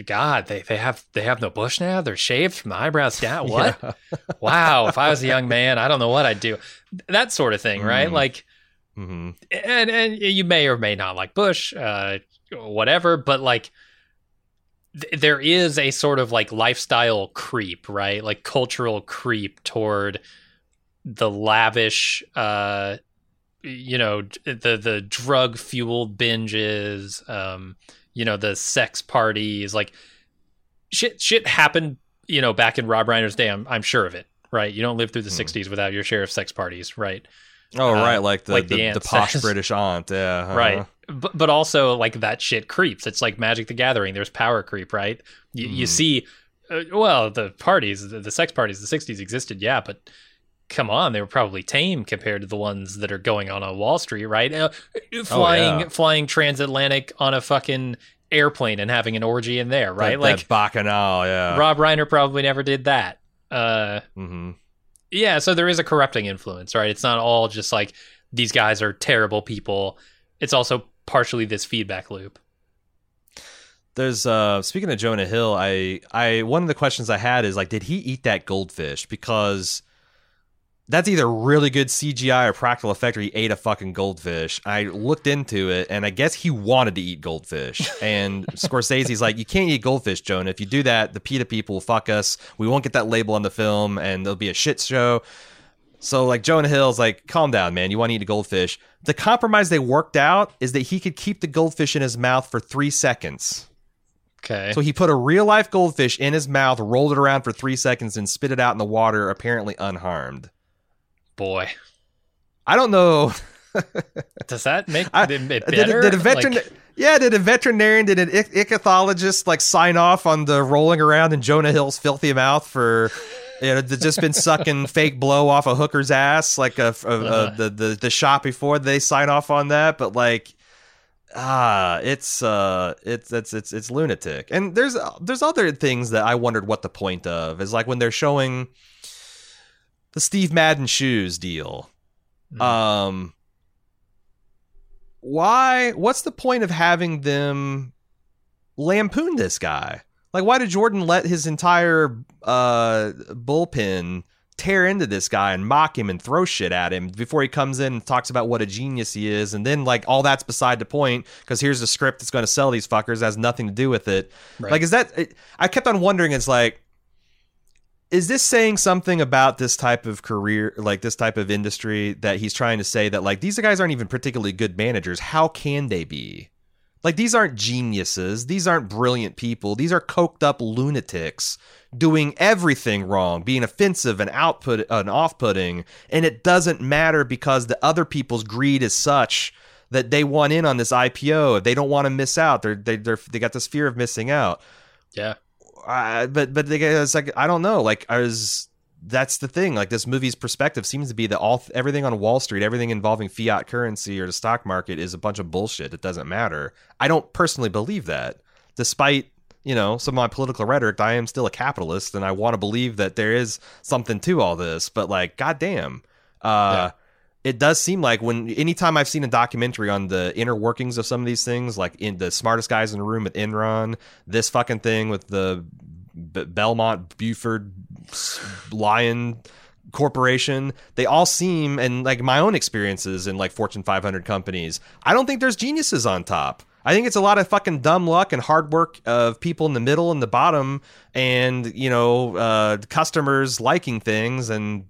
God, they, they have they have no bush now. They're shaved from the eyebrows [laughs] down. What? Yeah. [laughs] wow, if I was a young man, I don't know what I'd do. That sort of thing, right? Mm. Like, Mhm. and and you may or may not like Bush, uh, whatever, but like, th- there is a sort of like lifestyle creep, right? Like cultural creep toward the lavish, uh, you know, the the drug fueled binges, um, you know, the sex parties, like shit. Shit happened, you know, back in Rob Reiner's day. I'm, I'm sure of it, right? You don't live through the Hmm. '60s without your share of sex parties, right? Oh Uh, right, like the like the the, the, posh says. [laughs] British aunt, yeah, uh-huh. right but, but also like that shit creeps it's like magic the gathering there's power creep right you, you Mhm. see uh, well the parties the, the sex parties the 60s existed yeah but come on they were probably tame compared to the ones that are going on on wall street right uh, flying Oh, yeah. flying transatlantic on a fucking airplane and having an orgy in there right That, like that bacchanal, yeah. rob reiner probably never did that uh hmm yeah, so there is a corrupting influence, right? It's not all just like these guys are terrible people. It's also partially this feedback loop. There's uh speaking of Jonah Hill, I I one of the questions I had is like, did he eat that goldfish? Because that's either really good CGI or practical effect, or he ate a fucking goldfish. I looked into it, and I guess he wanted to eat goldfish. [laughs] And Scorsese's like, you can't eat goldfish, Jonah. If you do that, the PETA people will fuck us. We won't get that label on the film, and there'll be a shit show. So like Jonah Hill's like, calm down, man. You want to eat a goldfish. The compromise they worked out is that he could keep the goldfish in his mouth for three seconds. Okay. So he put a real life goldfish in his mouth, rolled it around for three seconds, and spit it out in the water, apparently unharmed. Boy, I don't know. [laughs] does that make I- it Did, better? did a veteran? Like, yeah, did a veterinarian, did an ich- ichthyologist like sign off on the rolling around in Jonah Hill's filthy mouth for? You know, just been sucking [laughs] fake blow off a hooker's ass, like a, a, a- Uh-huh. the, the the shot before they sign off on that. But like, ah, it's uh, it's it's it's it's lunatic. And there's there's other things that I wondered what the point of is like when they're showing the Steve Madden shoes deal. Mhm. Um, why? What's the point of having them lampoon this guy? Like, why did Jordan let his entire uh, bullpen tear into this guy and mock him and throw shit at him before he comes in and talks about what a genius he is? And then, like, all that's beside the point because here's a script that's going to sell these fuckers has nothing to do with it. Right. Like, is that? I kept on wondering. It's like, is this saying something about this type of career, like this type of industry, that he's trying to say that like these guys aren't even particularly good managers? How can they be? Like these aren't geniuses. These aren't brilliant people. These are coked up lunatics doing everything wrong, being offensive and output and off-putting, and it doesn't matter because the other people's greed is such that they want in on this IPO. They don't want to miss out. They're they they're, they got this fear of missing out. yeah. Uh, but but like I don't know. Like I was. That's the thing. Like this movie's perspective seems to be that all everything on Wall Street, everything involving fiat currency or the stock market, is a bunch of bullshit. It doesn't matter. I don't personally believe that, despite you know some of my political rhetoric. I am still a capitalist, and I want to believe that there is something to all this. But like, goddamn, uh, Yeah. It does seem like when anytime I've seen a documentary on the inner workings of some of these things, like in the smartest guys in the room with Enron, this fucking thing with the B- Belmont Buford Lion Corporation, they all seem and like my own experiences in like Fortune 500 companies. I don't think there's geniuses on top. I think it's a lot of fucking dumb luck and hard work of people in the middle and the bottom, and you know, uh, customers liking things and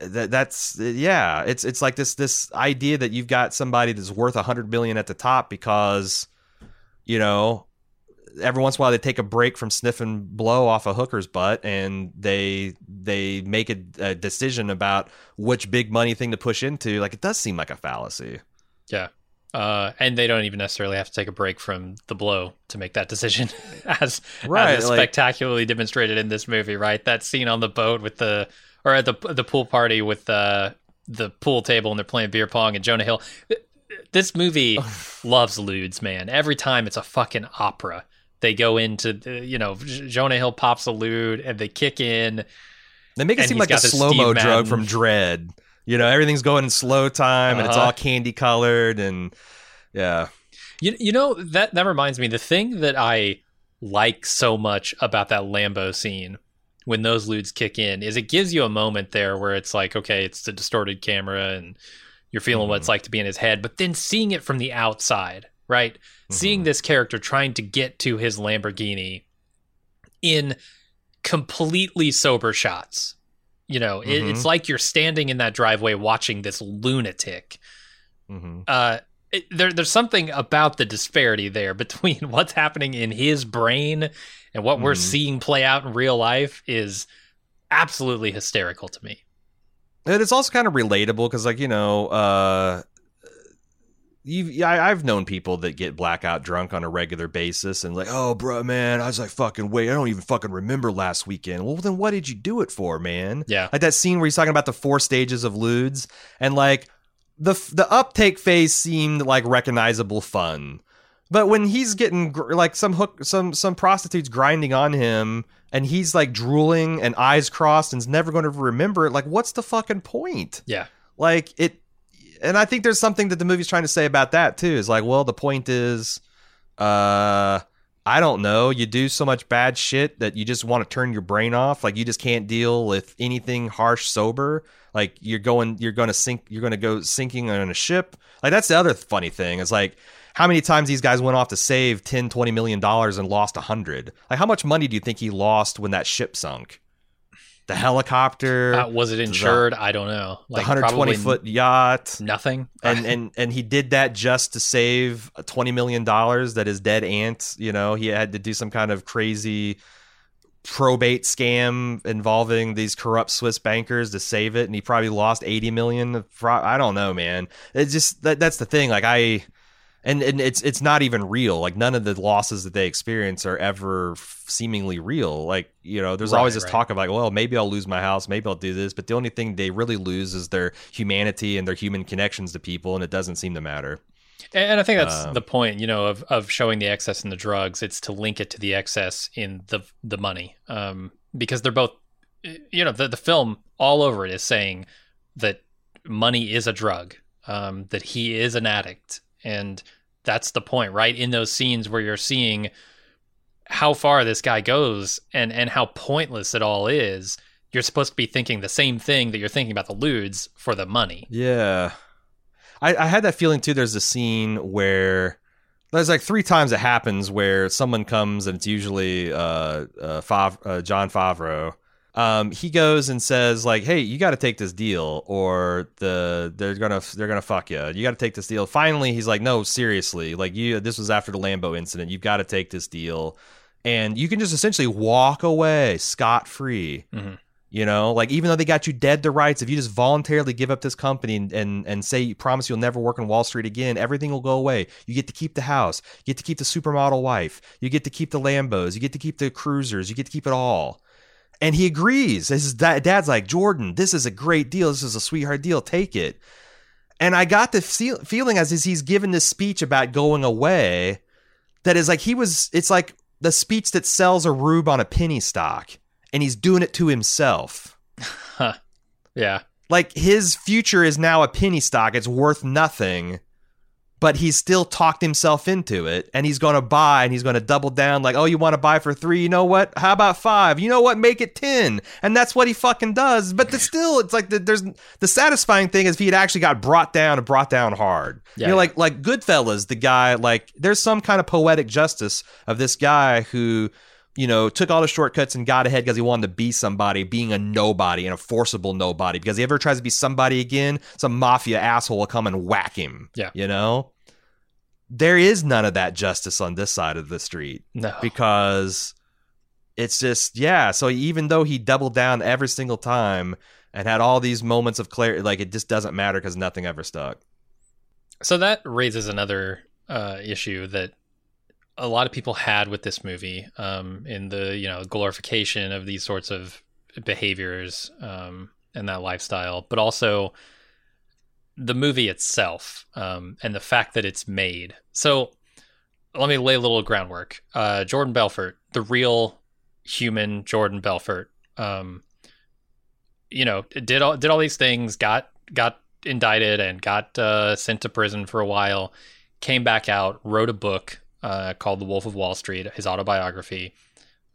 that that's yeah it's it's like this this idea that you've got somebody that's worth a hundred million at the top because you know every once in a while they take a break from sniffing blow off a hooker's butt and they they make a, a decision about which big money thing to push into like it does seem like a fallacy Yeah. Uh, and they don't even necessarily have to take a break from the blow to make that decision, [laughs] as, Right, as is like- spectacularly demonstrated in this movie. Right, that scene on the boat with the or at the the pool party with the the pool table and they're playing beer pong and Jonah Hill. This movie [laughs] loves ludes, man. Every time it's a fucking opera. They go into the, you know Jonah Hill pops a lude and they kick in. they make it seem like a slow mo drug from dread you know everything's going in slow time and it's Uh-huh. all candy colored and yeah You you know that that reminds me the thing that I like so much about that Lambo scene when those ludes kick in is it gives you a moment there where it's like okay it's the distorted camera and you're feeling what it's like to be in his head but then seeing it from the outside right? Seeing this character trying to get to his Lamborghini in completely sober shots you know it, Mhm. it's like you're standing in that driveway watching this lunatic hmm uh, it, there, there's something about the disparity there [laughs] between what's happening in his brain and what we're Mhm. seeing play out in real life is absolutely hysterical to me. And it's also kind of relatable because, like, you know, uh, you I, I've known people that get blackout drunk on a regular basis and like, oh, bro, man, I was like, fucking wait, I don't even fucking remember last weekend. Well, then what did you do it for, man? Yeah. Like that scene where he's talking about the four stages of ludes and like the the uptake phase seemed like recognizable fun. But when he's getting gr- like some hook, some some prostitutes grinding on him, and he's like drooling and eyes crossed and's never going to remember it. Like, what's the fucking point? Yeah. Like it, and I think there's something that the movie's trying to say about that too. Is like, well, the point is, uh, I don't know. You do so much bad shit that you just want to turn your brain off. Like you just can't deal with anything harsh sober. Like you're going, you're going to sink, you're going to go sinking on a ship. Like that's the other funny thing. Is like how many times these guys went off to save 10 20 million dollars and lost a hundred like how much money do you think he lost when that ship sunk the helicopter, Uh, was it insured? I don't know. the Like 120 foot yacht. nothing. and and and he did that just to save 20 million dollars that his dead aunt you know he had to do some kind of crazy probate scam involving these corrupt swiss bankers to save it and he probably lost 80 million i don't know man it's just that, that's the thing like i and and it's it's not even real. Like none of the losses that they experience are ever f- seemingly real. Like you know there's Right, always this right. talk of like well maybe i'll lose my house maybe i'll do this. But the only thing they really lose is their humanity and their human connections to people and it doesn't seem to matter. And I think that's Um, the point, you know, of, of showing the excess in the drugs. It's to link it to the excess in the the money, um, because they're both, you know, the the film all over it is saying that money is a drug, um, that he is an addict, and that's the point, right? In those scenes where you're seeing how far this guy goes and and how pointless it all is, you're supposed to be thinking the same thing that you're thinking about the ludes for the money. yeah I, I had that feeling too there's a scene where there's like three times it happens where someone comes and it's usually uh, uh, uh jon favreau um, he goes and says like hey you got to take this deal or the they're gonna they're gonna fuck you you got to take this deal. Finally he's like no seriously. Like you this was after the lambo incident. You've got to take this deal. And you can just essentially walk away scot-free Mhm. you know? Like even though they got you dead to rights if you just voluntarily give up this company and and, and say you promise you'll never work on wall street again everything will go away. You get to keep the house. You get to keep the supermodel wife. You get to keep the lambos. You get to keep the cruisers. You get to keep it all and he agrees. His da- dad's like jordan this is a great deal. This is a sweetheart deal. Take it. And i got the feel- feeling as he's given this speech about going away that is like he was it's like the speech that sells a rube on a penny stock and he's doing it to himself. [laughs] Yeah. like his future is now a penny stock. It's worth nothing but he's still talked himself into it and he's going to buy and he's going to double down like oh you want to buy for 3 you know what? How about 5 you know what? Make it 10 and that's what he fucking does. But the, still it's like the, there's the satisfying thing is if he had actually got brought down and brought down hard. Yeah, you know yeah. like like goodfellas the guy like there's some kind of poetic justice of this guy who you know, took all the shortcuts and got ahead because he wanted to be somebody, being a nobody and a forcible nobody. Because if he ever tries to be somebody again, some mafia asshole will come and whack him. Yeah. You know? There is none of that justice on this side of the street No. because it's just, yeah. So even though he doubled down every single time and had all these moments of clarity, like it just doesn't matter because nothing ever stuck. So that raises another uh, issue that a lot of people had with this movie um, in the you know glorification of these sorts of behaviors um, and that lifestyle, but also the movie itself um, and the fact that it's made. So let me lay a little groundwork. Uh, Jordan Belfort, the real human Jordan Belfort, um, you know, did all did all these things, got got indicted and got uh, sent to prison for a while. Came back out, wrote a book uh, called The Wolf of Wall Street, his autobiography,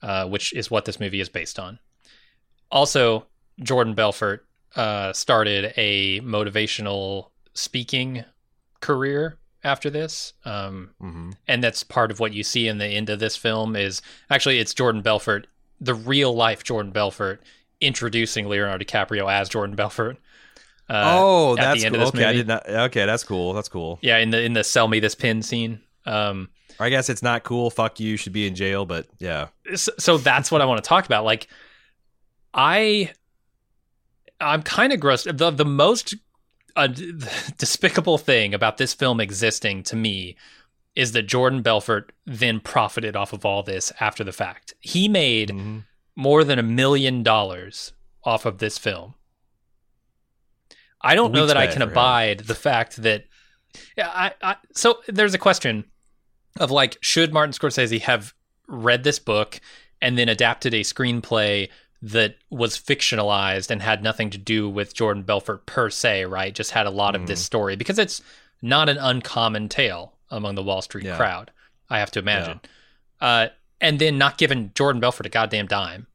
uh, which is what this movie is based on. Also, Jordan Belfort uh, started a motivational speaking career after this. Um, Mm-hmm. and that's part of what you see in the end of this film is actually it's Jordan Belfort, the real life Jordan Belfort, introducing Leonardo DiCaprio as Jordan Belfort. Uh, oh, that's cool. okay. I did not. Okay, that's cool. That's cool. yeah, in the in the sell me this pin scene. Um, I guess it's not cool. Fuck you. Should be in jail. But yeah. so, so that's what I want to talk about. Like, I, I'm kind of gross. The the most uh, [laughs] despicable thing about this film existing to me is that Jordan Belfort then profited off of all this after the fact. He made Mhm. more than a million dollars off of this film. I don't know that I can abide the fact that. Yeah, I, I. So there's a question of like, should Martin Scorsese have read this book and then adapted a screenplay that was fictionalized and had nothing to do with Jordan Belfort per se, right? Just had a lot of this Mhm. story because it's not an uncommon tale among the Wall Street Yeah. crowd. I have to imagine. Uh, and then not given Jordan Belfort a goddamn dime,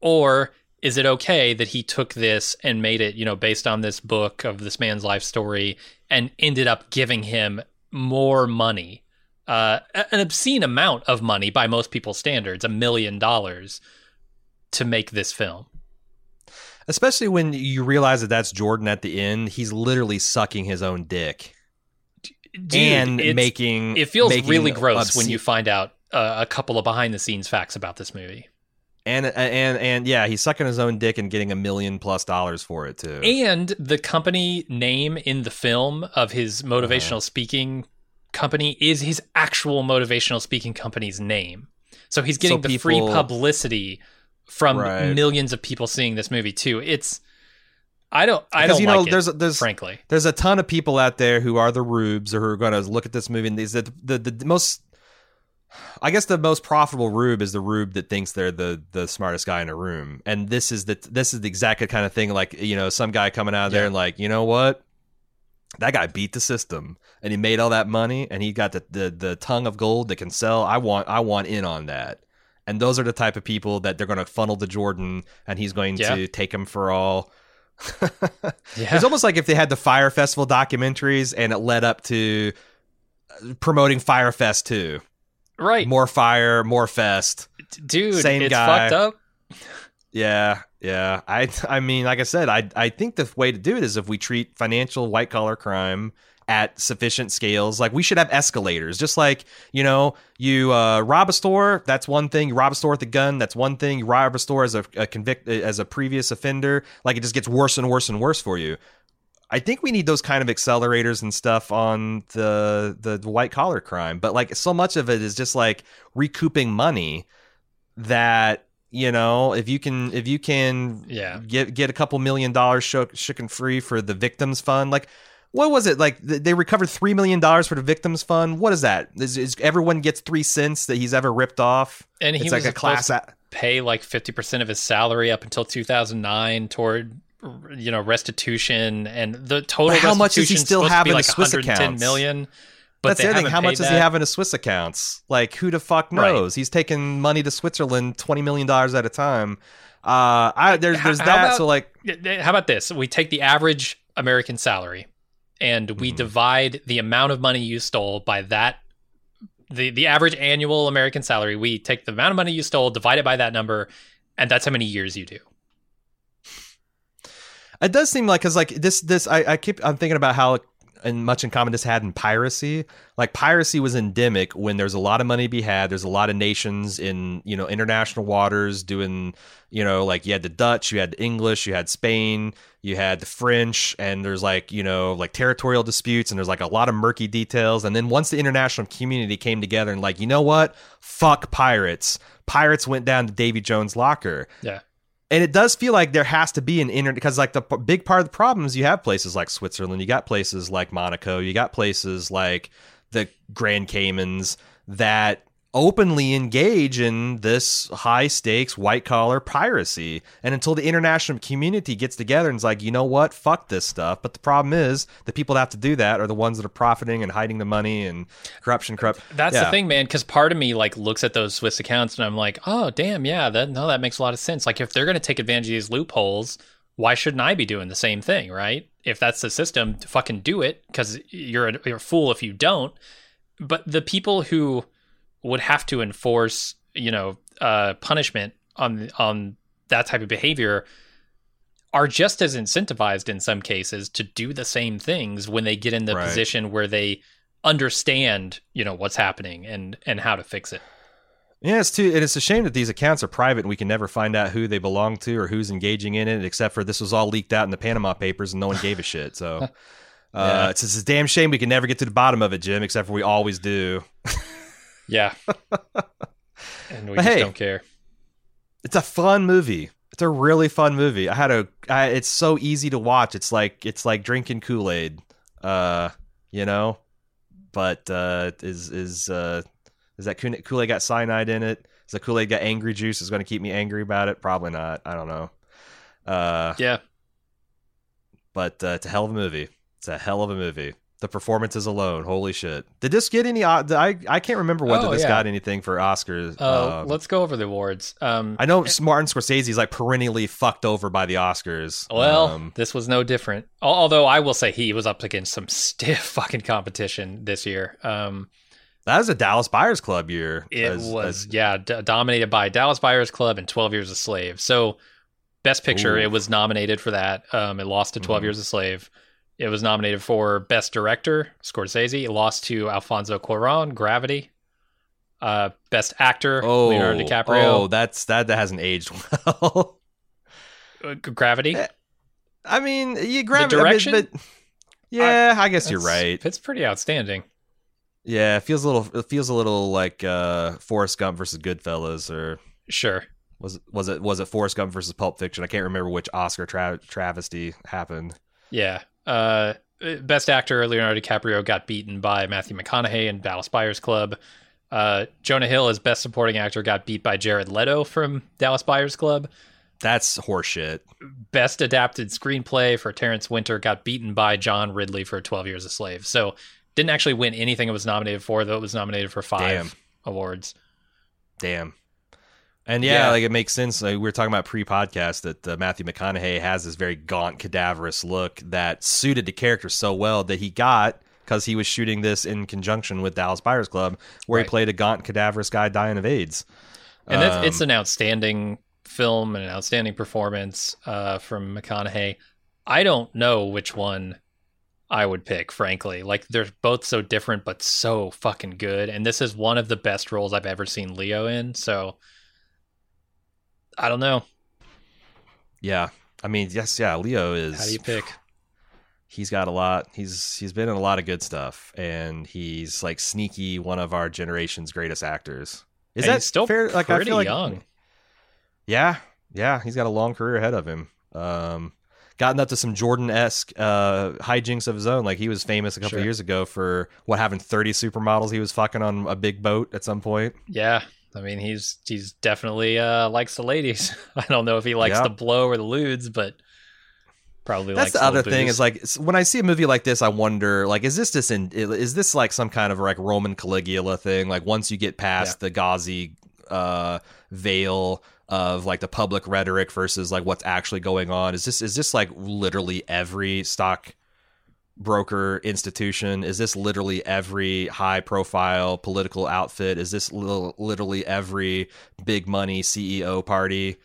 or is it okay that he took this and made it, you know, based on this book of this man's life story and ended up giving him more money, uh, an obscene amount of money by most people's standards, a million dollars to make this film? Especially when you realize that that's Jordan at the end. He's literally sucking his own dick Dude, and making. it feels making really gross when you find out uh, a couple of behind the scenes facts about this movie. and and and yeah, he's sucking his own dick and getting a million plus dollars for it too. And the company name in the film of his motivational Uh-huh. speaking company is his actual motivational speaking company's name. So he's getting So the free publicity from Right. millions of people seeing this movie too. It's I don't I Because don't you know, like it, there's there's frankly. there's a ton of people out there who are the rubes or who are going to look at this movie and these the, the the most I guess the most profitable rube is the rube that thinks they're the the smartest guy in a room. And this is the this is the exact kind of thing like, you know, some guy coming out of there Yeah. and like, "You know what? That guy beat the system and he made all that money and he got the, the the tongue of gold that can sell. I want I want in on that." And those are the type of people that they're going to funnel to Jordan and he's going Yeah. to take them for all. [laughs] Yeah. It's almost like if they had the Fire Festival documentaries and it led up to uh, promoting Fire Fest too. right. More fire, more fest. Dude, same it's guy. fucked up. Yeah, yeah. I [laughs] I mean, like I said, I I think the way to do it is if we treat financial white collar crime at sufficient scales. Like we should have escalators. Just like, you know, you uh, rob a store, that's one thing. You rob a store with a gun, that's one thing. You rob a store as a, a convict as a previous offender, like it just gets worse and worse and worse for you. I think we need those kind of accelerators and stuff on the the, the white collar crime, but like so much of it is just like recouping money that you know if you can if you can Yeah. get get a couple million dollars shook shook and free for the victims fund like what was it? Like they recovered three million dollars for the victims fund? What is that? Is, is everyone gets three cents that he's ever ripped off? And he it's was like a class a- pay like 50% of his salary up until 2009 toward you know restitution and the total But how much does he still have in like the Swiss 110 accounts? million but that's the other thing. how much does he have in his swiss accounts? Like who the fuck Right. knows? He's taking money to switzerland 20 million dollars at a time. Uh i there's there's how that about- so like how about this? We take the average american salary and we Mhm. divide the amount of money you stole by that the the average annual american salary. We take the amount of money you stole divide it by that number and that's how many years you do. It does seem like because like this this I, I keep I'm thinking about how and much in common this had in piracy. Like piracy was endemic when there's a lot of money to be had. There's a lot of nations in you know international waters doing you know like you had the Dutch, you had the English, you had Spain, you had the French, and there's like you know like territorial disputes and there's like a lot of murky details. And then once the international community came together and like you know what, fuck pirates. Pirates went down to Davy Jones' locker yeah and it does feel like there has to be an internet because like the p- big part of the problem is you have places like switzerland you got places like monaco you got places like the grand caymans that openly engage in this high stakes white collar piracy and until the international community gets together and is like you know what fuck this stuff but the problem is the people that have to do that are the ones that are profiting and hiding the money and corruption corrupt That's Yeah. the thing, man. Because part of me like looks at those Swiss accounts and I'm like, oh damn, yeah, that no, that makes a lot of sense. Like if they're going to take advantage of these loopholes, why shouldn't I be doing the same thing, right? If that's the system, fucking do it because you're a, you're a fool if you don't. But the people who would have to enforce, you know, uh, punishment on on that type of behavior are just as incentivized in some cases to do the same things when they get in the Right. position where they understand you know what's happening and and how to fix it Yeah, it's too, and it's a shame that these accounts are private and we can never find out who they belong to or who's engaging in it, except for this was all leaked out in the Panama Papers and no one gave a shit. So [laughs] uh, Yeah. it's, it's a damn shame we can never get to the bottom of it, Jim, except for we always do. [laughs] yeah [laughs] and we just hey. don't care It's a fun movie. It's a really fun movie. I had a. I, it's so easy to watch. It's like it's like drinking Kool Aid, uh, you know. But uh, is is uh, is that Kool Aid got cyanide in it? Is the Kool Aid got angry juice? Is going to keep me angry about it? Probably not. I don't know. Uh, yeah but uh, it's a hell of a movie. It's a hell of a movie. The performances alone, holy shit! Did this get any? uh, I I can't remember whether Oh, this yeah. got anything for Oscars. uh, Um, let's go over the awards um I know Martin Scorsese's like perennially fucked over by the Oscars. well Um, this was no different although i will say he was up against some [laughs] stiff fucking competition this year um that was a Dallas Buyers Club year. it as- was as- yeah d- dominated by dallas buyers club and 12 years a slave so Best Picture, Ooh. it was nominated for that. Um, it lost to 12 Mhm. Years a Slave. It was nominated for Best Director, Scorsese. It lost to Alfonso Cuarón, Gravity. Uh, Best Actor, Oh, Leonardo DiCaprio. Oh, that's that. That hasn't aged [laughs] well. uh, Gravity. Eh, I mean, you grab direction? but yeah, I, guess you're right. It's pretty outstanding. Yeah, it feels a little. It feels a little like uh, Forrest Gump versus Goodfellas, or Sure. was it was it was it Forrest Gump versus Pulp Fiction? I can't remember which Oscar tra- travesty happened. Yeah. Uh, best actor Leonardo DiCaprio got beaten by Matthew McConaughey in Dallas Buyers Club. Uh, Jonah Hill as best supporting actor got beat by Jared Leto from Dallas Buyers Club. That's horseshit. Best adapted screenplay for Terrence Winter got beaten by John Ridley for 12 Years a Slave. So didn't actually win anything it was nominated for, though it was nominated for five Damn. awards. Damn. And yeah, Yeah. like it makes sense. Like we were talking about pre-podcast that uh, Matthew McConaughey has this very gaunt, cadaverous look that suited the character so well that he got because he was shooting this in conjunction with Dallas Buyers Club, where Right. he played a gaunt, cadaverous guy dying of AIDS. And that's, Um, it's an outstanding film and an outstanding performance uh, from McConaughey. I don't know which one I would pick, frankly. Like they're both so different, but so fucking good. And this is one of the best roles I've ever seen Leo in. So I don't know. yeah. I mean, yes, yeah. Leo is. How do you pick? he's got a lot he's he's been in a lot of good stuff and he's like sneaky one of our generation's greatest actors is And that still fair like i pretty feel like young. yeah yeah he's got a long career ahead of him um gotten up to some jordan-esque uh hijinks of his own like he was famous a couple Sure. of years ago for what having 30 supermodels he was fucking on a big boat at some point Yeah. I mean, he's he's definitely uh, likes the ladies. [laughs] I don't know if he likes Yeah. the blow or the ludes, but probably That's likes the other thing is like when I see a movie like this, I wonder like is this just in is this like some kind of like Roman Caligula thing? Like once you get past the gauzy uh, veil of like the public rhetoric versus like what's actually going on, is this is this like literally every stock broker institution? Is this literally every high profile political outfit? Is this li- literally every big money CEO party?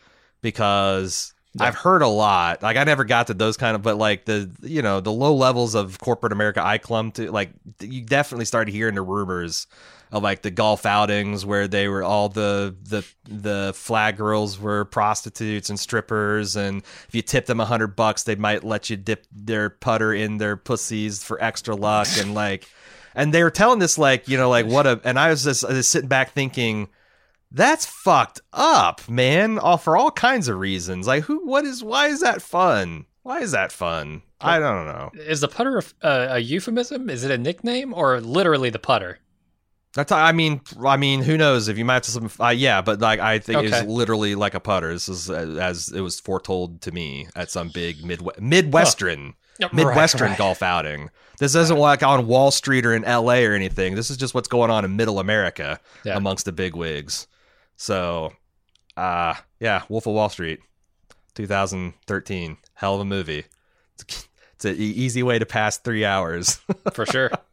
Because Yeah. I've heard a lot. Like I never got to those kind of, but like the you know the low levels of corporate America I clumped to. Like you definitely started hearing the rumors of like the golf outings where they were all the the the flag girls were prostitutes and strippers, and if you tipped them a hundred bucks, they might let you dip their putter in their pussies for extra luck, and like, and they were telling this like you know like what a, and I was just, was sitting back thinking. That's fucked up, man. All for all kinds of reasons. Like, who? What is? Why is that fun? Why is that fun? I don't know. Is the putter a, a euphemism? Is it a nickname or literally the putter? That's. I mean, I mean, who knows if you might have some? Uh, yeah, but like, I think it's literally like a putter. This is uh, as it was foretold to me at some big midwe- midwestern midwestern Right, golf outing. This isn't like on Wall Street or in L.A. or anything. This is just what's going on in Middle America Yeah. amongst the big wigs. So, uh yeah, Wolf of Wall Street, 2013, hell of a movie. It's, it's an easy way to pass three hours. for sure. [laughs]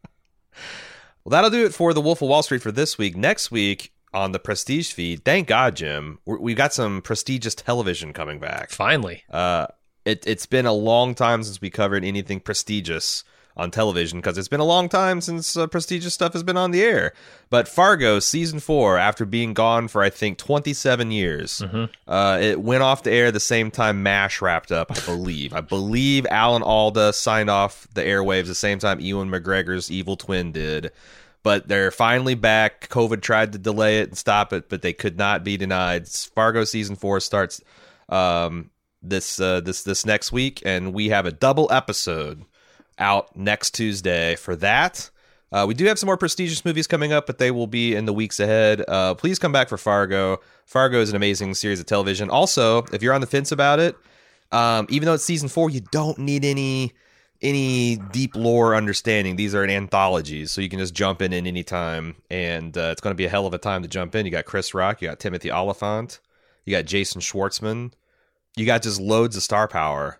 Well, that'll do it for the Wolf of Wall Street for this week. Next week on the Prestige feed, thank God, Jim, we've got some prestigious television coming back. Finally, Uh, it, it's been a long time since we covered anything prestigious on television because it's been a long time since uh, prestigious stuff has been on the air. But Fargo season four, after being gone for I think 27 years, Mhm. uh, it went off the air the same time MASH wrapped up. I believe. I believe Alan Alda signed off the airwaves the same time Ewan McGregor's evil twin did. But they're finally back. COVID tried to delay it and stop it, but they could not be denied. Fargo season four starts um, this uh, this this next week, and we have a double episode out next Tuesday for that. Uh, we do have some more prestigious movies coming up, but they will be in the weeks ahead. Uh, please come back for Fargo. Fargo is an amazing series of television. Also, if you're on the fence about it, um, even though it's season four, you don't need any any deep lore understanding. These are an anthology, so you can just jump in at any time, and uh, it's going to be a hell of a time to jump in. You got Chris Rock, you got Timothy Olyphant, you got Jason Schwartzman, you got just loads of star power,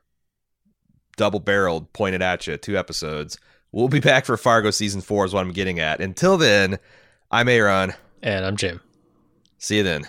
double barreled, pointed at you. Two episodes. We'll be back for Fargo season four, is what I'm getting at. Until then, I'm Aaron. and I'm Jim. See you then.